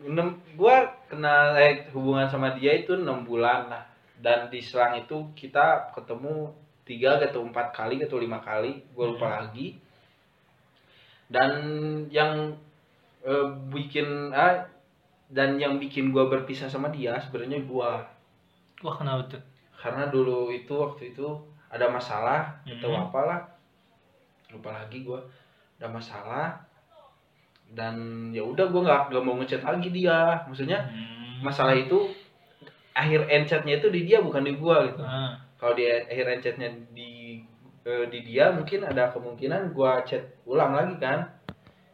Speaker 2: enam gua kenal eh, hubungan sama dia itu enam bulan lah dan di selang itu kita ketemu tiga atau empat kali atau lima kali gua lupa lagi dan yang eh, bikin ah dan yang bikin gua berpisah sama dia sebenarnya gua
Speaker 1: Wah kenapa tuh?
Speaker 2: karena dulu itu waktu itu ada masalah atau
Speaker 1: Mhm.
Speaker 2: apalah. Lupa lagi gua. Ada masalah. Dan ya udah gua nggak nggak mau ngechat lagi dia. Maksudnya
Speaker 1: Hmm.
Speaker 2: masalah itu akhir end chatnya itu di dia bukan di gua gitu.
Speaker 1: Ah,
Speaker 2: kalau di akhir end chatnya di eh, di dia mungkin ada kemungkinan gua chat ulang lagi kan.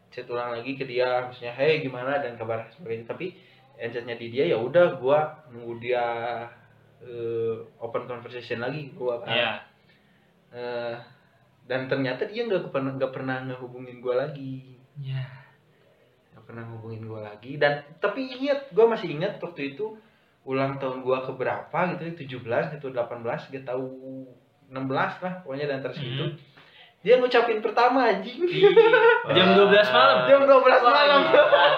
Speaker 2: Chat ulang lagi ke dia maksudnya hey gimana? Dan kabar sebagainya tapi end chatnya di dia ya udah gua nunggu dia eh, open conversation lagi gua kan
Speaker 1: Iya.
Speaker 2: Eh, dan ternyata dia nggak pernah nggak pernah ngehubungin gua lagi
Speaker 1: Iya.
Speaker 2: nggak pernah ngehubungin gua lagi dan tapi ingat gua masih ingat waktu itu ulang tahun gua ke berapa gitu 17 gitu 18 gak tahu 16 lah pokoknya dan antara segitu
Speaker 1: Hmm.
Speaker 2: Dia ngucapin pertama anjing
Speaker 1: Jam 12 malam.
Speaker 2: jam 12 malam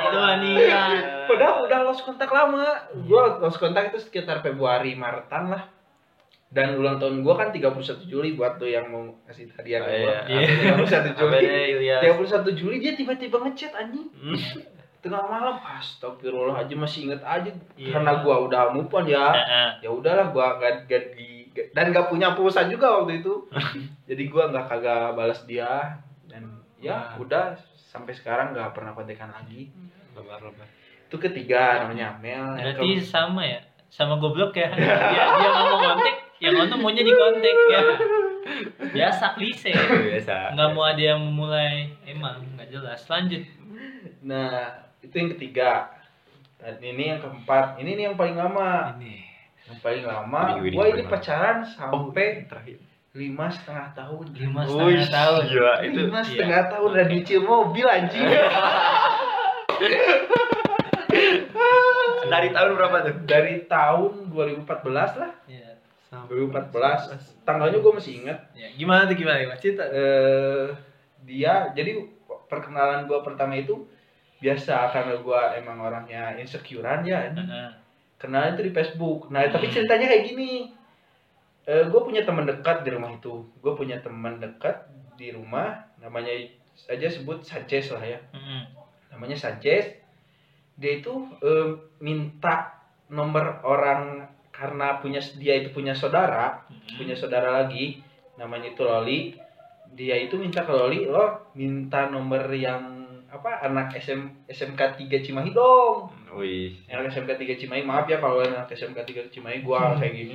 Speaker 1: Itu mania.
Speaker 2: padahal udah lost kontak lama gua lost kontak itu sekitar Februari Maretan lah dan ulang tahun gua kan 31 Juli buat tuh yang mau kasih hadiah ke gua
Speaker 1: Iya.
Speaker 2: 31 Juli
Speaker 3: Abene Ilyas
Speaker 2: 31 Juli dia tiba-tiba ngechat anjing
Speaker 3: Hmm.
Speaker 2: tengah malam astagfirullah aja masih inget aja
Speaker 1: Iya.
Speaker 2: karena gua udah move on ya
Speaker 1: Heeh.
Speaker 2: ya udahlah gua gak, gak di dan gak punya pulsa juga waktu itu jadi gua nggak kagak balas dia dan ya udah sampai sekarang nggak pernah kontekan lagi
Speaker 3: lebar lebar
Speaker 2: itu ketiga namanya Amel yang
Speaker 1: Berarti
Speaker 2: ke-
Speaker 1: sama ya? Sama goblok ya? Dia, dia nggak mau kontak, yang nonton maunya di kontak ya. Biasa klise.
Speaker 3: biasa
Speaker 1: Nggak mau ada yang memulai, emang nggak jelas. Lanjut.
Speaker 2: nah itu yang ketiga dan ini yang keempat ini nih yang paling lama
Speaker 3: ini
Speaker 2: yang paling lama
Speaker 3: widih,
Speaker 2: gua ini pacaran
Speaker 3: oh
Speaker 2: sampai
Speaker 3: terakhir
Speaker 2: lima setengah tahun
Speaker 1: Lima
Speaker 3: Wih,
Speaker 1: setengah tahun.
Speaker 3: iya itu
Speaker 2: lima setengah tahun udah nyicil mobil anjing
Speaker 3: dari tahun berapa tuh
Speaker 2: dari tahun 2014 lah
Speaker 1: Iya.
Speaker 2: 2014 tanggalnya gue masih ingat
Speaker 1: Ya, gimana tuh gimana? Gimana? Cerita.
Speaker 2: eh dia jadi perkenalan gue pertama itu biasa karena gue emang orangnya insecurean ya
Speaker 1: Heeh.
Speaker 2: Kenalan itu di Facebook. Nah tapi ceritanya kayak gini. Eh gue punya teman dekat di rumah itu. Gue punya teman dekat di rumah. Namanya aja sebut Sanchez lah ya.
Speaker 1: Heeh.
Speaker 2: namanya Sanchez. Dia itu eh, minta nomor orang karena punya dia itu punya saudara. Punya saudara lagi. Namanya itu Loli. Dia itu minta ke Loli lo minta nomor yang apa anak SM, SMK 3 Cimahi dong
Speaker 3: wih.
Speaker 2: Anak SMK 3 Cimahi maaf ya kalau anak SMK 3 Cimahi gua kayak gini.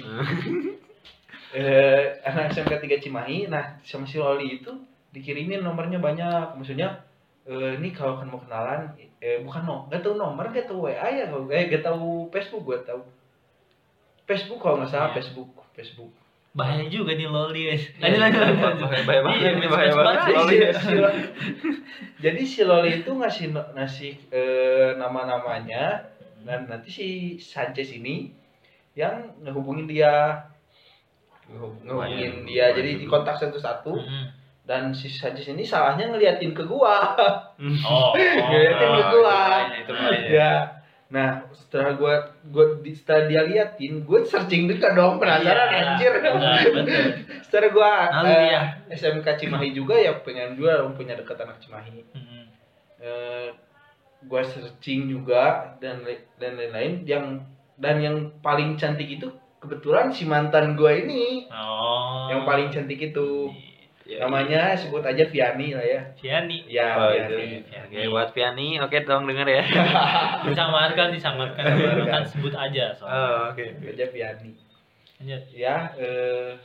Speaker 2: Eh anak SMK 3 Cimahi nah sama si Loli itu dikirimin nomornya banyak. Maksudnya eh, ini kalau kan mau kenalan eh bukan no nggak tahu nomor nggak tahu WA ya kalau eh nggak tahu Facebook gua tahu. Facebook kalau nggak salah
Speaker 1: Iya.
Speaker 2: Facebook Facebook
Speaker 1: Bahaya juga nih loli guys.
Speaker 2: Iya.
Speaker 1: Lanjut lanjut lanjut.
Speaker 3: bahaya bahaya banget
Speaker 1: Iya,
Speaker 3: bahaya banget
Speaker 1: sih.
Speaker 2: Si Loli- jadi si Loli itu ngasih ngasih eh, nama-namanya dan nanti si Sanchez ini yang ngehubungin dia Ngehub- ngehubungin dia jadi
Speaker 3: juga.
Speaker 2: dikontak satu-satu
Speaker 1: Heeh.
Speaker 2: dan si sadis ini salahnya ngeliatin ke gua
Speaker 1: Oh,
Speaker 2: Ngeliatin ke
Speaker 3: Oh,
Speaker 2: gua ya nah setelah gua gua di, setelah dia liatin gua searching juga dong penasaran
Speaker 1: Iya,
Speaker 2: anjir. setelah gua
Speaker 1: Lalu
Speaker 2: eh,
Speaker 1: dia.
Speaker 2: SMK Cimahi juga ya pengen juga punya dekat anak Cimahi.
Speaker 1: Hmm.
Speaker 2: eh, gua searching juga dan dan lain-lain. Yang dan yang paling cantik itu kebetulan si mantan gua ini.
Speaker 1: Oh.
Speaker 2: yang paling cantik itu
Speaker 3: Ya,
Speaker 2: namanya sebut aja Viani lah ya
Speaker 1: Viani.
Speaker 2: ya
Speaker 3: Oh,
Speaker 2: Viani
Speaker 3: itu. Oke, buat Viani, oke dong denger ya.
Speaker 1: Disamarkan, disamarkan. Kan sebut aja soalnya.
Speaker 3: Oh, oke.
Speaker 2: Sebut aja Viani
Speaker 1: Lanjut.
Speaker 2: ya eh,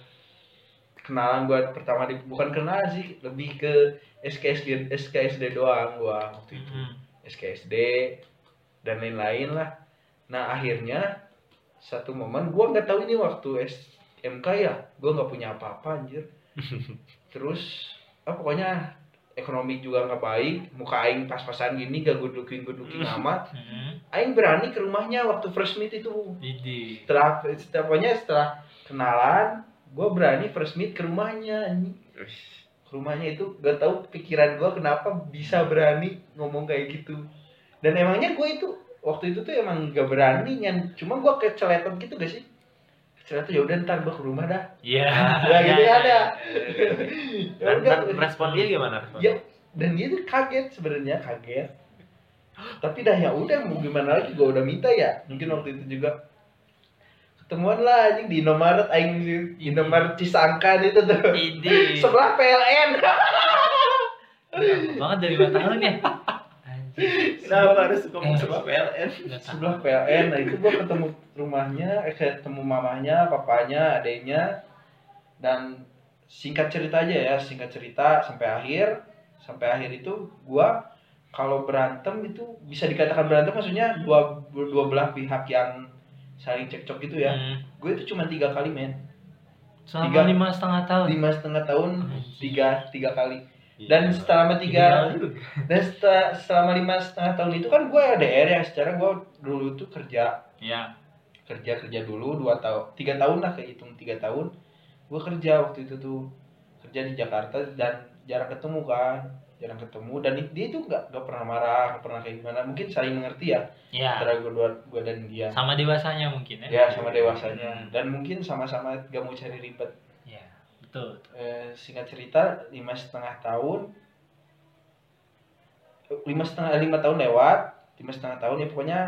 Speaker 2: kenalan gua pertama di bukan kenalan sih lebih ke SKSD SKSD doang gua waktu itu
Speaker 1: Hmm.
Speaker 2: SKSD dan lain-lain lah. Nah akhirnya satu momen gua nggak tahu ini waktu SMK ya, gua nggak punya apa-apa anjir. Terus ah pokoknya ekonomi juga nggak baik, muka aing pas-pasan gini gak good looking good looking amat.
Speaker 1: Hmm.
Speaker 2: Aing berani ke rumahnya waktu first meet itu.
Speaker 1: Idi.
Speaker 2: Setelah setelah pokoknya setelah kenalan, gua berani first meet ke rumahnya. Ke rumahnya itu gak tahu pikiran gua kenapa bisa berani ngomong kayak gitu dan emangnya gue itu waktu itu tuh emang gak berani nyan cuma gua keceletot gitu gak sih keceletot ya udah ntar gua ke rumah dah.
Speaker 1: Iya.
Speaker 2: ya gitu ya ada. Ya
Speaker 3: Dan, dan respon dia gimana? Respon?
Speaker 2: ya dan dia tuh kaget sebenarnya kaget. Tapi dah ya udah mau gimana lagi? Gua udah minta ya. Mungkin waktu itu juga. Ketemuan lah anjing di Indomaret aing di Indomaret Cisangkan itu tuh sebelah PLN
Speaker 1: Lama banget dari 5 tahun ya.
Speaker 3: Kenapa harus ngomong
Speaker 1: Eh.
Speaker 3: sama PLN?
Speaker 2: Sebelah PLN nah itu gua ketemu rumahnya eh, ketemu mamahnya papanya adeknya dan singkat cerita aja ya singkat cerita sampai akhir sampai akhir itu gua kalau berantem itu bisa dikatakan berantem maksudnya dua dua belah pihak yang saling cekcok gitu ya
Speaker 1: Hmm.
Speaker 2: gue itu cuma tiga kali men
Speaker 1: Selama
Speaker 2: Tiga.
Speaker 1: lima setengah tahun.
Speaker 2: lima setengah tahun tiga tiga kali
Speaker 3: Iya.
Speaker 2: dan selama tiga dan setelah, selama lima setengah tahun itu kan gue LDR ya secara gue dulu tuh kerja
Speaker 1: Ya.
Speaker 2: kerja kerja dulu dua tahun tiga tahun lah kehitung tiga tahun gue kerja waktu itu tuh kerja di Jakarta dan jarang ketemu kan jarang ketemu dan dia itu nggak nggak pernah marah nggak pernah kayak gimana mungkin saling mengerti ya
Speaker 1: Ya.
Speaker 2: antara gue gue dan dia
Speaker 1: Sama dewasanya mungkin ya.
Speaker 2: ya sama dewasanya dan mungkin sama-sama gak mau cari ribet.
Speaker 1: Betul.
Speaker 2: Eh, singkat cerita lima setengah tahun eh, lima setengah lima tahun lewat lima setengah tahun ya pokoknya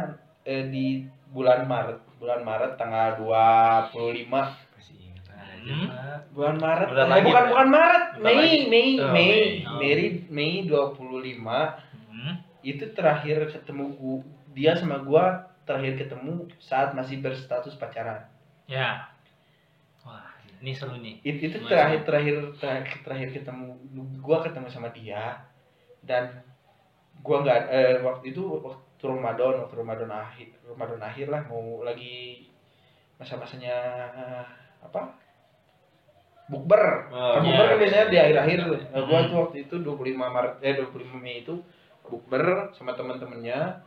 Speaker 2: eh, di bulan Maret bulan Maret tanggal 25
Speaker 3: Masih ingat aja,
Speaker 1: Hmm.
Speaker 2: Bulan Maret
Speaker 3: Bulan
Speaker 2: eh,
Speaker 3: lagi,
Speaker 2: bukan
Speaker 3: Pak.
Speaker 2: bukan Maret
Speaker 3: Bulan
Speaker 2: Mei
Speaker 3: lagi.
Speaker 2: Mei
Speaker 3: Oh,
Speaker 2: Mei
Speaker 1: Mei.
Speaker 2: Mei Mei 25
Speaker 1: Hmm.
Speaker 2: itu terakhir ketemu gua dia sama gua terakhir ketemu saat masih berstatus pacaran
Speaker 1: Ya. Ini seru nih.
Speaker 2: It- itu
Speaker 1: Gimana
Speaker 2: terakhir terakhir terakhir terakhir ketemu gua ketemu sama dia dan gua nggak eh, waktu itu waktu Ramadan waktu Ramadan akhir Ramadan akhir lah mau lagi masa-masanya eh, apa bukber
Speaker 3: Oh,
Speaker 2: kan
Speaker 1: iya.
Speaker 2: bukber kan biasanya di akhir-akhir Nah, gua
Speaker 1: Hmm.
Speaker 2: tuh waktu itu 25 Maret eh 25 Mei itu bukber sama teman-temannya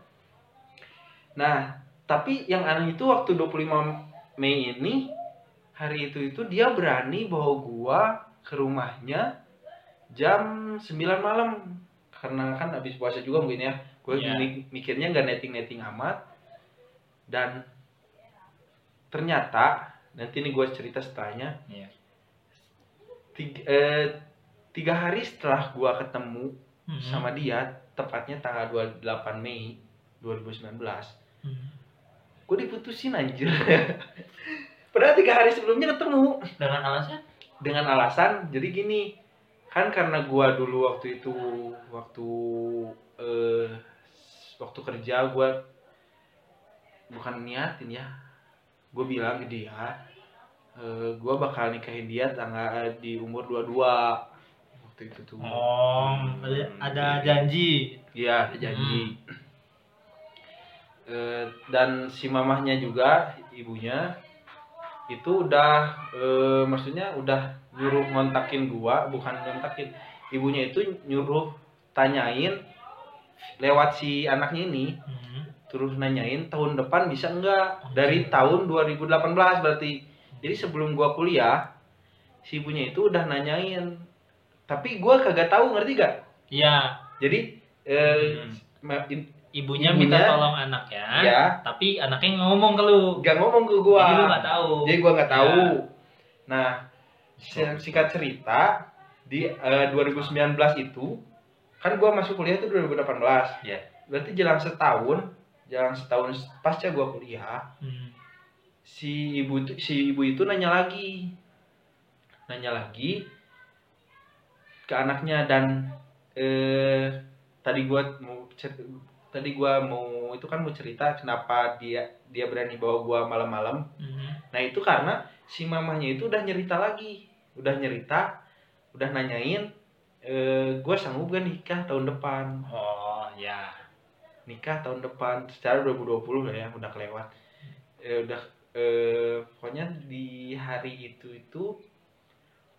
Speaker 2: nah tapi yang aneh itu waktu 25 Mei ini hari itu itu dia berani bawa gua ke rumahnya jam 9 malam karena kan habis puasa juga mungkin ya gue
Speaker 1: Iya.
Speaker 2: mikirnya nggak netting netting amat dan ternyata nanti nih gue cerita setelahnya
Speaker 1: Iya.
Speaker 2: tiga, eh, tiga hari setelah gua ketemu
Speaker 1: Hmm.
Speaker 2: sama dia tepatnya tanggal 28 Mei 2019
Speaker 1: Hmm.
Speaker 2: gue diputusin anjir padahal tiga hari sebelumnya ketemu
Speaker 1: Dengan alasan?
Speaker 2: dengan alasan jadi gini kan karena gua dulu waktu itu waktu eh waktu kerja gua bukan niatin ya gue bilang ke dia eh gua bakal nikahin dia tanggal di umur 22 waktu itu tuh
Speaker 1: Oh, ada, ada janji.
Speaker 2: Iya, ada janji. Eh, dan si mamahnya juga ibunya itu udah eh, maksudnya udah nyuruh ngontakin gua bukan ngontakin. Ibunya itu nyuruh tanyain lewat si anaknya ini.
Speaker 1: Hmm.
Speaker 2: terus nanyain tahun depan bisa enggak? Dari tahun 2018 berarti. Jadi sebelum gua kuliah si ibunya itu udah nanyain. Tapi gua kagak tahu ngerti gak
Speaker 1: Iya,
Speaker 2: jadi eh,
Speaker 3: Hmm.
Speaker 1: Ibunya,
Speaker 2: Ibunya-
Speaker 1: minta tolong anaknya,
Speaker 2: ya
Speaker 1: tapi anaknya ngomong ke lu.
Speaker 2: gak ngomong ke gua
Speaker 1: Jadi lu nggak tahu.
Speaker 2: jadi gua nggak tahu
Speaker 1: Ya.
Speaker 2: nah si- singkat cerita di eh, 2019 itu kan gua masuk kuliah itu 2018
Speaker 3: Ya.
Speaker 2: berarti jalan setahun jalan setahun pasca gua kuliah
Speaker 1: Hmm.
Speaker 2: si ibu itu si ibu itu nanya lagi nanya lagi ke anaknya dan eh tadi gua mau tadi gua mau itu kan mau cerita kenapa dia dia berani bawa gua malam-malam
Speaker 1: Hmm.
Speaker 2: nah itu karena si mamahnya itu udah nyerita lagi udah nyerita udah nanyain eh gua sanggup gak nikah tahun depan
Speaker 1: Oh, ya.
Speaker 2: nikah tahun depan secara 2020 lah ya udah kelewat eh, udah eh, pokoknya di hari itu itu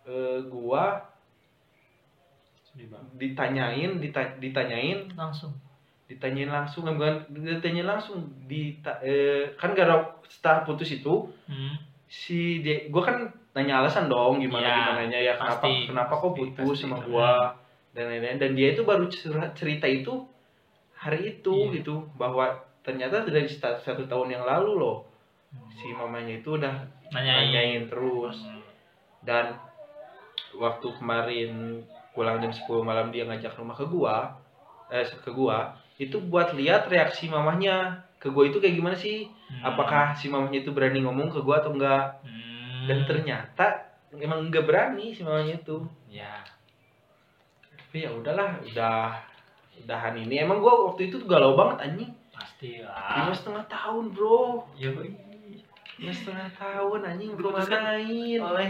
Speaker 2: eh, gua ditanyain dita- ditanyain
Speaker 1: Langsung.
Speaker 2: Ditanyain langsung eh, bukan ditanyain langsung dita eh, kan gara setelah putus itu
Speaker 1: Hmm.
Speaker 2: si dia gua kan nanya alasan dong gimana
Speaker 1: Ya,
Speaker 2: gimananya ya kenapa
Speaker 1: pasti,
Speaker 2: kenapa kok putus
Speaker 3: pasti.
Speaker 2: sama gua dan lain-lain dan dia itu baru cer- cerita itu hari itu
Speaker 1: Iya.
Speaker 2: gitu bahwa ternyata dari satu, satu tahun yang lalu loh
Speaker 1: Hmm.
Speaker 2: si mamanya itu udah
Speaker 1: Nanyain.
Speaker 2: nanyain terus
Speaker 1: Hmm.
Speaker 2: dan waktu kemarin pulang jam 10 malam dia ngajak rumah ke gua eh ke gua itu buat lihat reaksi mamahnya. Ke gua itu kayak gimana sih?
Speaker 1: Hmm.
Speaker 2: apakah si mamahnya itu berani ngomong ke gua atau enggak?
Speaker 1: Hmm.
Speaker 2: dan ternyata emang enggak berani si mamanya itu.
Speaker 1: Ya.
Speaker 2: tapi ya udahlah udah udahan ini. Emang gua waktu itu galau banget anjing.
Speaker 1: Pasti
Speaker 2: lima
Speaker 1: lah.
Speaker 2: setengah tahun bro.
Speaker 1: Ya,
Speaker 2: lima setengah tahun anjing belum
Speaker 3: Putuskan
Speaker 2: main
Speaker 3: oleh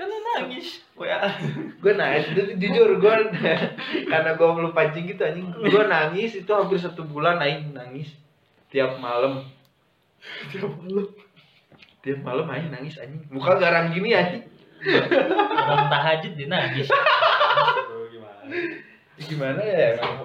Speaker 1: kan lu nangis.
Speaker 3: WA
Speaker 2: gue nangis. Ju- jujur gue karena gue belum pancing gitu anjing. Gue nangis itu hampir satu bulan aing nangis. Tiap malam. Tiap malam. Tiap malam aing nangis anjing. Muka garang gini anjing.
Speaker 1: Orang tahajud dia nangis.
Speaker 3: gimana?
Speaker 2: Gimana ya emang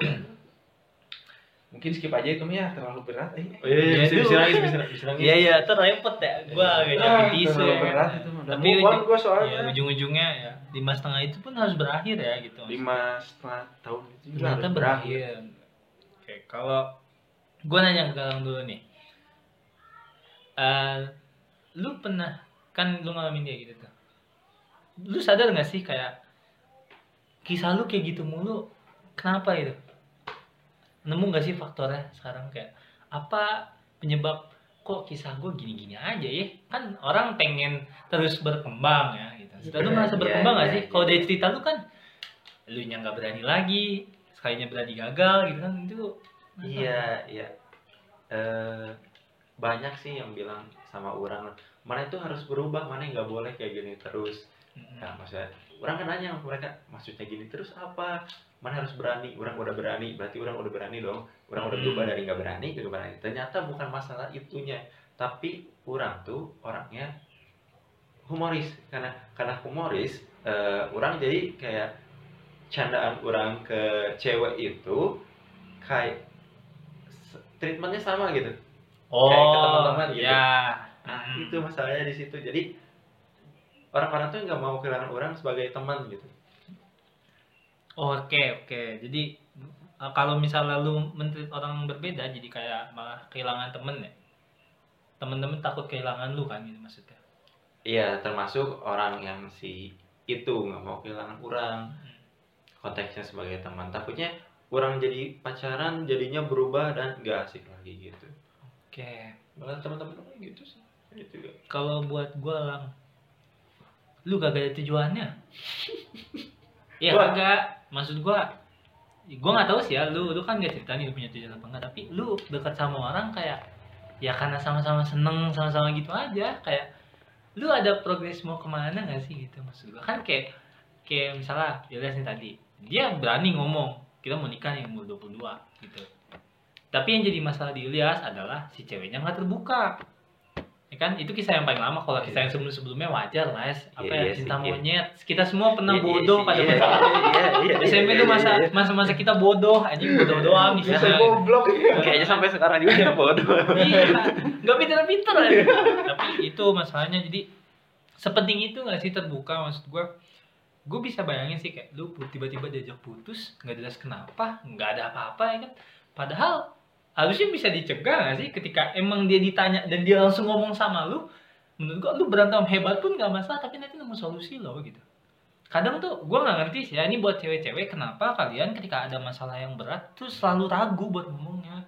Speaker 2: mungkin skip aja itu mah ya terlalu berat eh.
Speaker 3: oh iya iya
Speaker 1: Iya,
Speaker 3: bisa
Speaker 1: itu.
Speaker 3: bisa nangis bisa bisa nangis
Speaker 1: Iya iya, ter repot ya. Gua agak nyari
Speaker 2: Ah,
Speaker 1: tisu.
Speaker 2: terlalu
Speaker 1: ya.
Speaker 2: berat itu mah.
Speaker 1: Tapi ujung-
Speaker 2: gua soalnya.
Speaker 1: ya, ujung-ujungnya ya lima setengah itu pun harus berakhir ya gitu.
Speaker 2: lima setengah tahun itu juga
Speaker 1: Ternyata
Speaker 2: harus berakhir
Speaker 1: berakhir. Oke, kalau gua nanya ke Galang dulu nih. Eh, lu pernah kan lu ngalamin dia gitu tuh. Lu sadar gak sih kayak kisah lu kayak gitu mulu? Kenapa itu? Nemu gak sih faktornya sekarang kayak apa penyebab kok kisah gue gini-gini aja ya? Kan orang pengen terus berkembang ya gitu. Lu merasa
Speaker 3: Iya,
Speaker 1: berkembang gak
Speaker 3: iya,
Speaker 1: sih?
Speaker 3: iya.
Speaker 1: Kalau dari cerita lu kan lu nya nggak berani lagi sekalinya berani gagal gitu kan itu
Speaker 3: Iya, iya. Eh banyak sih yang bilang sama orang, mana itu harus berubah, mana nggak boleh kayak gini terus. Nah, maksudnya, orang kan nanya mereka, maksudnya gini terus apa? Mana harus berani? Orang udah berani, berarti orang udah berani dong. Orang udah
Speaker 1: Hmm.
Speaker 3: berubah dari nggak berani ke berani. Ternyata bukan masalah itunya, tapi orang tuh orangnya humoris. Karena karena humoris, eh, orang jadi kayak candaan orang ke cewek itu kayak treatmentnya sama gitu.
Speaker 1: oh
Speaker 3: Kayak ke teman-teman gitu.
Speaker 1: ya
Speaker 3: Nah,
Speaker 1: Mm.
Speaker 3: itu masalahnya di situ. Jadi orang-orang tuh nggak mau kehilangan orang sebagai teman gitu.
Speaker 1: Oke oke jadi eh, kalau misalnya lu menteri orang berbeda jadi kayak malah kehilangan temen ya temen-temen takut kehilangan lu kan gitu maksudnya
Speaker 3: Iya, termasuk orang yang si itu nggak mau kehilangan orang. Konteksnya sebagai teman. Takutnya orang jadi pacaran jadinya berubah dan nggak asik lagi gitu.
Speaker 1: oke
Speaker 3: Malah teman-teman gitu sih. Gitu.
Speaker 1: kalau buat gua lang lu gak ada tujuannya ya
Speaker 3: Wah.
Speaker 1: kagak maksud gua gua nggak tahu sih ya lu lu kan gak cerita nih lu punya tujuan apa enggak tapi lu dekat sama orang kayak ya karena sama-sama seneng sama-sama gitu aja kayak lu ada progres mau ke mana gak sih gitu maksud gua? Kan kayak kayak misalnya Ilyas nih tadi dia berani ngomong kita mau nikah nih umur 22 gitu. Tapi yang jadi masalah di Ilyas adalah si ceweknya nggak terbuka ya kan? Itu kisah yang paling lama. Kalau kisah yang sebelum sebelumnya wajar lah ya. apa
Speaker 3: Iya,
Speaker 1: ya?
Speaker 3: iya sih,
Speaker 1: cinta
Speaker 3: iya.
Speaker 1: monyet. Kita semua pernah
Speaker 3: Iya, iya
Speaker 1: bodoh
Speaker 3: sih,
Speaker 1: pada
Speaker 3: iya,
Speaker 1: masa
Speaker 3: iya, iya,
Speaker 1: SMP
Speaker 3: iya,
Speaker 1: itu
Speaker 3: iya,
Speaker 1: masa
Speaker 3: iya.
Speaker 1: masa-masa kita bodoh. Anjing bodoh doang.
Speaker 2: Bisa
Speaker 1: misalnya
Speaker 2: goblok.
Speaker 3: Kayaknya sampai sekarang juga dia bodoh.
Speaker 1: iya. Nggak pinter-pinter ya. tapi itu masalahnya. Jadi sepenting itu nggak sih terbuka maksud gue gue bisa bayangin sih kayak lu tiba-tiba diajak putus nggak jelas kenapa nggak ada apa-apa ya kan? Padahal harusnya bisa dicegah gak sih? Ketika emang dia ditanya dan dia langsung ngomong sama lu menurut gua lu berantem hebat pun nggak masalah tapi nanti nemu solusi loh gitu. Kadang tuh gue nggak ngerti sih ya ini buat cewek-cewek kenapa kalian ketika ada masalah yang berat tuh selalu ragu buat ngomongnya?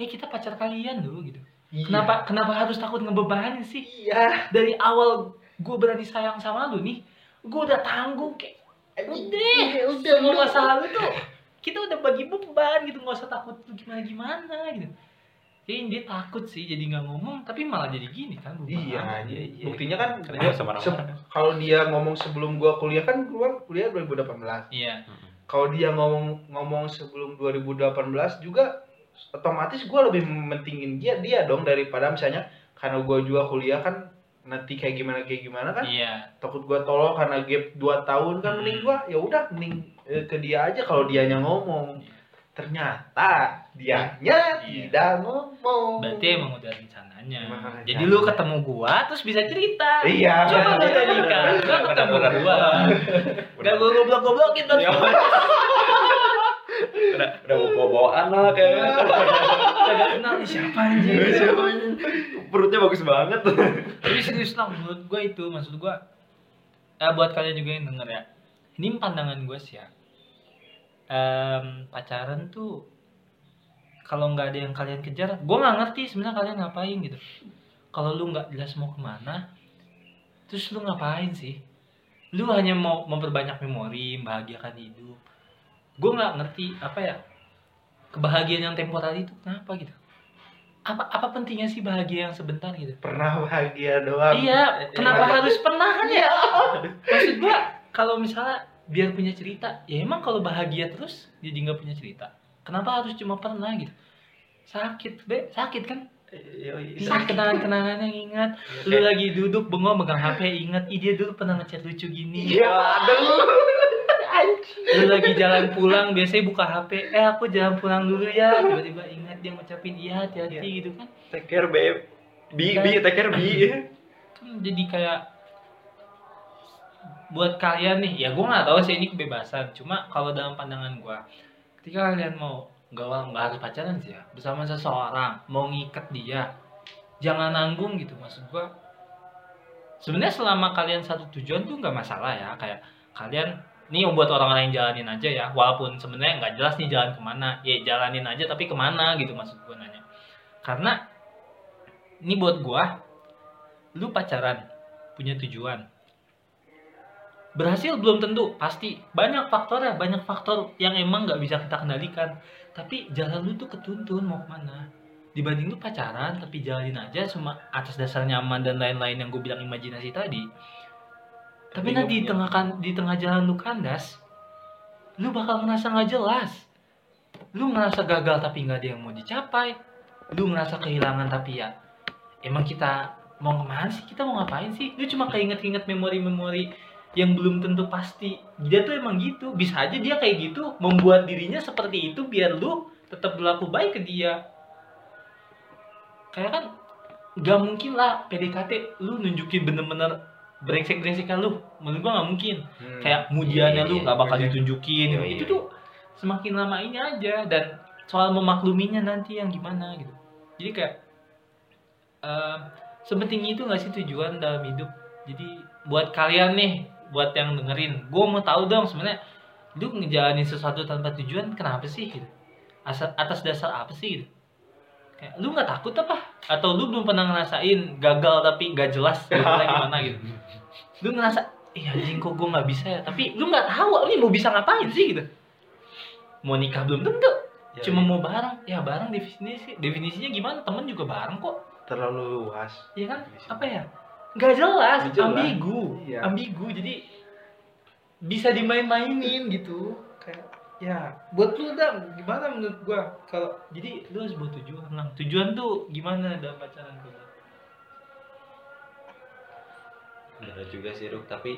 Speaker 1: Eh kita pacar kalian loh gitu. Kenapa kenapa harus takut ngebebanin sih?
Speaker 2: Iya.
Speaker 1: Dari awal gue berani sayang sama lu nih gue udah tanggung kayak udah
Speaker 2: udah
Speaker 1: semua masalah lu tuh kita udah bagi beban gitu nggak usah takut gimana gimana gitu jadi dia takut sih jadi nggak ngomong tapi malah jadi gini kan.
Speaker 2: Iya,
Speaker 3: Iya, iya.
Speaker 2: buktinya kan
Speaker 3: dia
Speaker 2: kalau dia ngomong sebelum gua kuliah kan gua kuliah 2018.
Speaker 1: iya
Speaker 2: Kalau dia ngomong ngomong sebelum 2018 juga otomatis gua lebih mentingin dia dia dong daripada misalnya karena gua juga kuliah kan nanti kayak gimana kayak gimana kan?
Speaker 1: Iya.
Speaker 2: Takut gua tolong karena gap 2 tahun kan
Speaker 1: Hmm.
Speaker 2: mending gua ya udah mending eh, ke dia aja kalau dianya ngomong. Ternyata dianya
Speaker 1: Iya.
Speaker 2: tidak ngomong.
Speaker 1: Berarti emang udah rencananya.
Speaker 2: Rencana.
Speaker 1: jadi lu ketemu gua terus bisa cerita.
Speaker 2: Iya.
Speaker 1: Coba lu udah nikah gua ketemu gua. gak gua goblok goblokin terus
Speaker 3: udah udah mau bawa bawa anak ya
Speaker 1: kagak kenal nih siapa anjing?
Speaker 3: Perutnya bagus banget.
Speaker 1: Tapi serius lah menurut gue itu maksud gue eh, buat kalian juga yang denger ya ini pandangan gue sih ya. Em, pacaran tuh kalau nggak ada yang kalian kejar gue nggak ngerti sebenarnya kalian ngapain gitu. Kalau lu nggak jelas mau ke mana terus lu ngapain sih? Lu hanya mau memperbanyak memori membahagiakan hidup gue nggak ngerti apa ya kebahagiaan yang temporer itu kenapa gitu apa apa pentingnya sih bahagia yang sebentar gitu
Speaker 2: pernah bahagia doang
Speaker 1: Iya, kenapa harus pernah kan ya? Maksud gua kalau misalnya biar punya cerita, ya emang kalau bahagia terus jadi nggak punya cerita. Kenapa harus cuma pernah gitu? Sakit, be, sakit kan? Sakit kenangan-kenangan yang ingat. Lu lagi duduk bengong megang HP ingat, ih dia dulu pernah ngechat lucu gini.
Speaker 2: iya aduh
Speaker 1: Lu lagi jalan pulang biasanya buka HP, eh aku jalan pulang dulu ya. Tiba-tiba ingat dia ngucapin iya hati-hati gitu kan.
Speaker 3: take care babe. Bi bi take care bi
Speaker 1: kan jadi kayak buat kalian nih ya gue nggak tahu sih ini kebebasan. Cuma kalau dalam pandangan gue ketika kalian mau nggak nggak harus pacaran sih ya bersama seseorang mau ngikat dia jangan nanggung gitu. Maksud gue sebenarnya selama kalian satu tujuan tuh nggak masalah ya. Kayak kalian ini buat orang lain jalanin aja ya. Walaupun sebenarnya nggak jelas nih jalan ke mana. Ya jalanin aja tapi ke mana gitu maksud gue nanya. Karena ini buat gua lu pacaran punya tujuan. Berhasil belum tentu pasti. Banyak faktor ya banyak faktor yang emang nggak bisa kita kendalikan. Tapi jalan lu tuh ketuntun mau ke mana? Dibanding lu pacaran tapi jalanin aja cuma atas dasar nyaman dan lain-lain yang gue bilang imajinasi tadi tapi nanti di tengah kan di tengah jalan lu kandas lu bakal ngerasa nggak jelas. Lu ngerasa gagal tapi nggak ada yang mau dicapai. Lu ngerasa kehilangan tapi ya emang kita mau ke mana sih? Kita mau ngapain sih? Lu cuma keinget-inget memori-memori yang belum tentu pasti. Dia tuh emang gitu. Bisa aja dia kayak gitu membuat dirinya seperti itu biar lu tetap berlaku baik ke dia. Kayak kan nggak mungkin lah PDKT lu nunjukin bener-bener brengsek-brengsek lu menurut gua nggak mungkin
Speaker 2: Hmm.
Speaker 1: kayak mudiannya
Speaker 3: Iya,
Speaker 1: lu
Speaker 3: iya,
Speaker 1: nggak bakal
Speaker 2: iya.
Speaker 1: ditunjukin
Speaker 3: Iya,
Speaker 1: gitu.
Speaker 3: iya.
Speaker 1: itu tuh semakin lama ini aja dan soal memakluminya nanti yang gimana gitu jadi kayak eh sepenting itu nggak sih tujuan dalam hidup jadi buat kalian nih buat yang dengerin gue mau tahu dong sebenarnya lu ngejalanin sesuatu tanpa tujuan kenapa sih gitu Asal, atas dasar apa sih gitu kayak lu nggak takut apa atau lu belum pernah ngerasain gagal tapi nggak jelas gagalnya gimana gitu lu ngerasa iya anjing kok gue nggak bisa ya? Tapi lu nggak tahu lu mau bisa ngapain sih? Gitu. Mau nikah belum tentu.
Speaker 3: Ya,
Speaker 1: cuma
Speaker 3: iya.
Speaker 1: mau bareng. Ya bareng definisi definisinya gimana? Temen juga bareng kok.
Speaker 2: Terlalu luas.
Speaker 1: Ya kan? Apa ya? Nggak jelas,
Speaker 2: jelas.
Speaker 1: ambigu.
Speaker 2: Iya.
Speaker 1: ambigu. Jadi bisa dimain-mainin gitu. Kayak ya buat lu dong gimana menurut gua? Kalau jadi lu harus buat tujuan lah tujuan tuh gimana dalam pacaran tuh
Speaker 3: Bener juga sih Ruk, tapi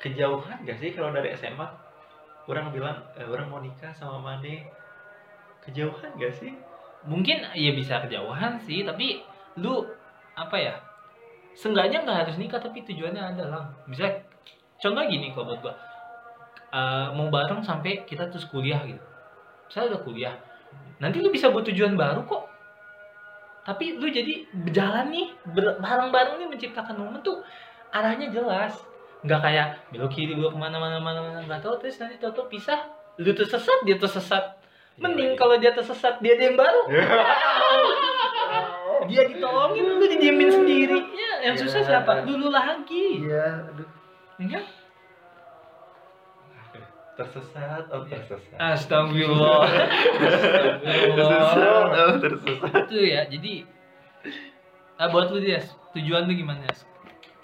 Speaker 3: kejauhan gak sih kalau dari SMA? Orang bilang, eh, orang mau nikah sama Mane. Kejauhan gak sih?
Speaker 1: mungkin ya bisa kejauhan sih tapi lu apa ya seenggaknya nggak harus nikah tapi tujuannya ada lah. Misalnya contoh gini kalau buat gua. Eh, mau bareng sampai kita terus kuliah gitu. Saya udah kuliah. Nanti lu bisa buat tujuan baru kok tapi lu jadi berjalan nih bareng-bareng nih menciptakan momen tuh arahnya jelas. Nggak kayak belok kiri belok ke mana mana mana mana nggak tahu. Terus nanti tahu pisah lu tersesat dia tersesat mending kalau dia tersesat dia ada yang baru. Dia ditolongin lu didiemin sendiri. Ya yang susah
Speaker 2: Iya.
Speaker 1: siapa dulu lagi.
Speaker 2: Iya aduh.
Speaker 1: Kan?
Speaker 3: Tersesat oh tersesat
Speaker 1: Astagfirullah.
Speaker 3: tersesat
Speaker 1: Astagfirullah.
Speaker 3: oh tersesat
Speaker 1: Itu ya, jadi ah, buat lu dia, tujuan lu gimana?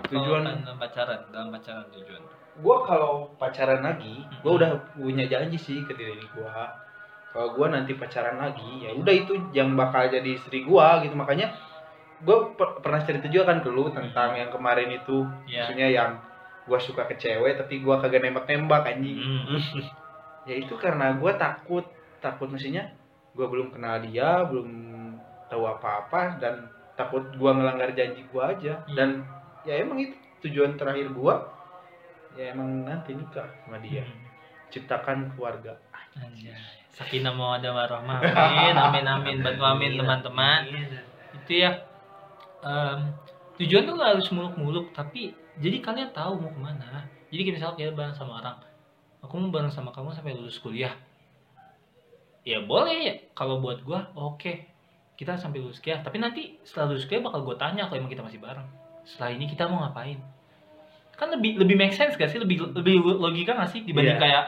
Speaker 2: Tujuan-
Speaker 1: dalam pacaran, dalam pacaran tujuan.
Speaker 2: gue kalau pacaran lagi gue udah punya janji sih ke diri gue kalau gue nanti pacaran lagi ya udah itu yang bakal jadi istri gue gitu makanya gue pernah cerita juga kan ke lu tentang yang kemarin itu
Speaker 1: Ya.
Speaker 2: maksudnya yang gue suka ke cewek tapi gue kagak nembak-nembak anjing
Speaker 1: Hmm.
Speaker 2: ya itu karena gue takut takut maksudnya gue belum kenal dia belum tahu apa-apa dan takut gue ngelanggar janji gue aja
Speaker 1: Iya.
Speaker 2: dan ya emang itu tujuan terakhir gue ya emang nanti nikah sama dia ciptakan keluarga
Speaker 1: Anjay. Sakinah mau ada warahmah. Amin, amin, amin. Bantu amin teman-teman. Itu ya. em, tujuan tuh gak harus muluk-muluk, tapi jadi kalian tahu mau ke mana. Jadi kayak misalnya kita bareng sama orang, aku mau bareng sama kamu sampai lulus kuliah. Ya boleh ya, kalau buat gua oke. Kita sampai lulus kuliah, tapi nanti setelah lulus kuliah bakal gua tanya kalau emang kita masih bareng. Setelah ini kita mau ngapain? Kan lebih lebih make sense gak sih? Lebih lebih logika gak sih dibanding
Speaker 2: Iya.
Speaker 1: kayak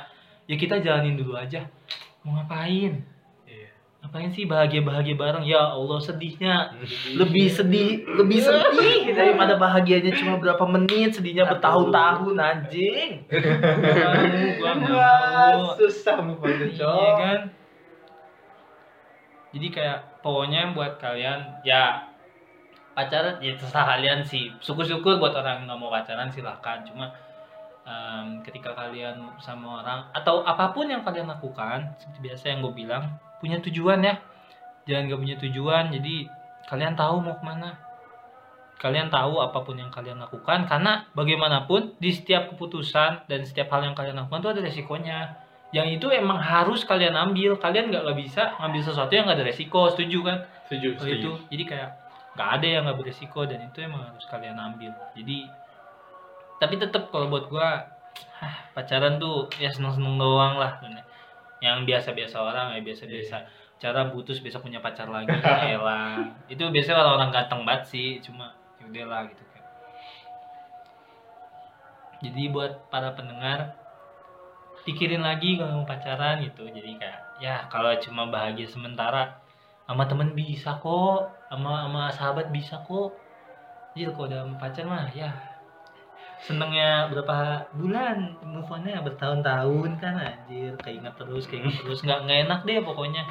Speaker 1: ya kita jalanin dulu aja. Mau ngapain? Ngapain sih bahagia-bahagia bareng? Ya Allah sedihnya. Lebih sedih lebih sedih daripada bahagianya cuma berapa menit. Sedihnya bertahun-tahun anjing. Gua mau
Speaker 2: susah mau
Speaker 1: iya kan? Jadi kayak pokoknya buat kalian ya pacaran ya terserah kalian sih. Syukur-syukur buat orang yang nggak mau pacaran silahkan. Cuma em, ketika kalian sama orang atau apa pun yang kalian lakukan seperti biasa yang gue bilang punya tujuan ya. Jangan gak punya tujuan jadi kalian tahu mau ke mana. Kalian tahu apa pun yang kalian lakukan karena bagaimanapun di setiap keputusan dan setiap hal yang kalian lakukan itu ada resikonya. Yang itu emang harus kalian ambil. Kalian nggak nggak bisa ngambil sesuatu yang nggak ada resiko setuju kan?
Speaker 2: Setuju
Speaker 1: kalau itu jadi kayak nggak ada yang nggak beresiko dan itu emang harus kalian ambil. Jadi tapi tetap kalau buat gua pacaran tuh ya seneng seneng doang lah yang biasa biasa orang ya biasa biasa cara putus besok punya pacar lagi ya elah. Itu biasanya orang-orang ganteng banget sih cuma ya udahlah gitu kan. Jadi buat para pendengar pikirin lagi kalau mau pacaran gitu. Jadi kayak ya kalau cuma bahagia sementara sama temen bisa kok sama sama sahabat bisa kok. Jadi kalau udah pacar mah ya senengnya berapa bulan? Move on-nya bertahun-tahun kan anjir. Keinget terus keinget terus. Nggak nggak enak deh pokoknya.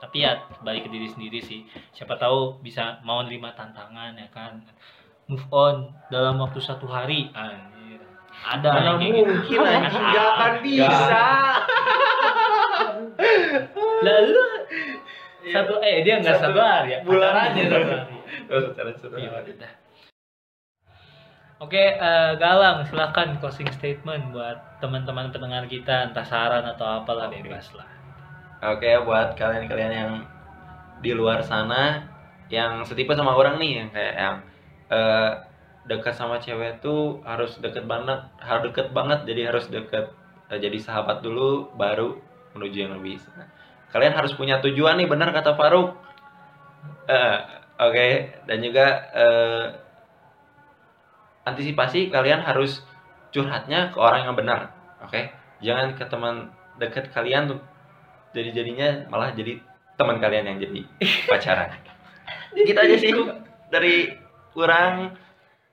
Speaker 1: Tapi ya balik ke diri sendiri sih. Siapa tahu bisa mau nerima tantangan ya kan? Move on dalam waktu satu hari anjir. Ada
Speaker 2: mana
Speaker 1: gitu.
Speaker 2: mungkin anjing gak akan bisa.
Speaker 1: Lalu satu eh dia nggak hari ya?
Speaker 3: bulan.
Speaker 1: pacarannya satu hari.
Speaker 3: Oh secara seru
Speaker 1: Iya, udah. Oke, eh, Galang, silahkan closing statement buat teman-teman pendengar kita, entah saran atau apalah bebas lah.
Speaker 3: Oke, buat kalian-kalian yang di luar sana yang setipe sama orang nih yang kayak yang eh, dekat sama cewek tuh harus deket banget, harus deket banget, jadi harus deket eh, jadi sahabat dulu baru menuju yang lebih. Kalian harus punya tujuan nih, benar kata Faruk. Eh, Oke, dan juga eh, antisipasi kalian harus curhatnya ke orang yang benar. Oke, jangan ke teman dekat kalian tuh jadi jadinya malah jadi teman kalian yang jadi pacaran gitu aja sih dari kurang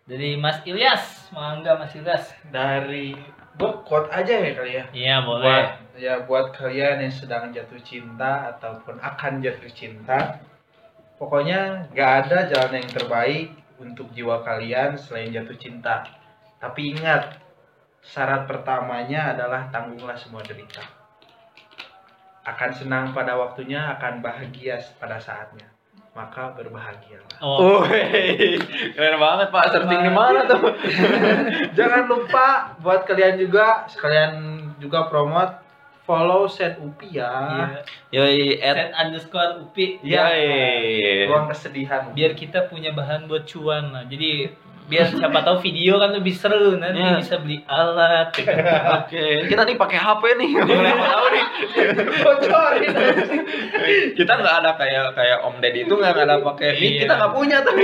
Speaker 1: Dari Mas Ilyas, mangga Mas Ilyas.
Speaker 2: dari gua quote aja ya kali ya
Speaker 1: Iya,
Speaker 2: buat
Speaker 1: boleh.
Speaker 2: ya buat kalian yang sedang jatuh cinta ataupun akan jatuh cinta pokoknya nggak ada jalan yang terbaik untuk jiwa kalian selain jatuh cinta tapi ingat syarat pertamanya adalah tanggunglah semua derita akan senang pada waktunya akan bahagia pada saatnya maka berbahagialah.
Speaker 1: Oh,
Speaker 3: Woi, keren banget Pak. Searching di mana tuh?
Speaker 2: Jangan lupa buat kalian juga sekalian juga promote follow set Upi ya.
Speaker 1: iya.
Speaker 3: Yoi, at
Speaker 1: Set underscore upi
Speaker 2: Iya.
Speaker 3: Yoi.
Speaker 2: Ruang kesedihan.
Speaker 1: biar kita punya bahan buat cuan lah. Jadi biar siapa tahu video kan lebih seru nanti
Speaker 3: Iya.
Speaker 1: bisa beli alat. gitu.
Speaker 3: Oke, kita nih pakai HP nih. Nggak tahu nih.
Speaker 2: bocorin.
Speaker 3: Kita nggak ada kayak kayak Om Deddy itu nggak ada pakai mic.
Speaker 1: Iya.
Speaker 3: Kita nggak punya tuh.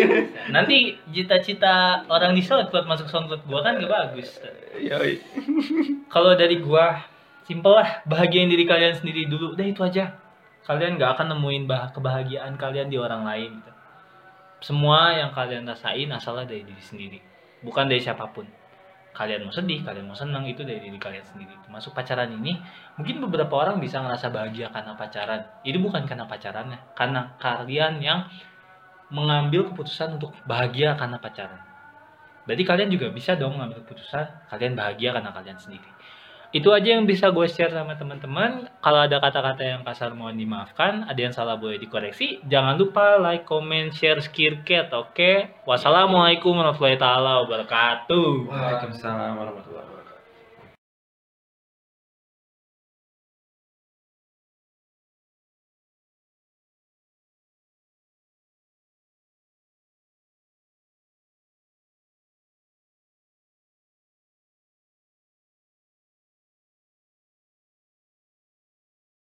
Speaker 1: Nanti cita-cita orang di SoundCloud masuk SoundCloud gua kan gak bagus.
Speaker 3: Yoi.
Speaker 1: Kalau dari gua simpel lah, bahagiain diri kalian sendiri dulu. Udah itu aja. Kalian gak akan nemuin bah kebahagiaan kalian di orang lain gitu. Semua yang kalian rasain asalnya dari diri sendiri, bukan dari siapa pun. Kalian mau sedih, kalian mau senang itu dari diri kalian sendiri. Masuk pacaran ini, mungkin beberapa orang bisa ngerasa bahagia karena pacaran. Itu bukan karena pacarannya, karena kalian yang mengambil keputusan untuk bahagia karena pacaran. Berarti kalian juga bisa dong mengambil keputusan kalian bahagia karena kalian sendiri. Itu aja yang bisa gue share sama teman-teman. Kalau ada kata-kata yang kasar mohon dimaafkan, ada yang salah boleh dikoreksi. Jangan lupa like, comment, share Skircat, oke? Wassalamualaikum warahmatullahi wabarakatuh.
Speaker 3: Waalaikumsalam warahmatullahi wabarakatuh.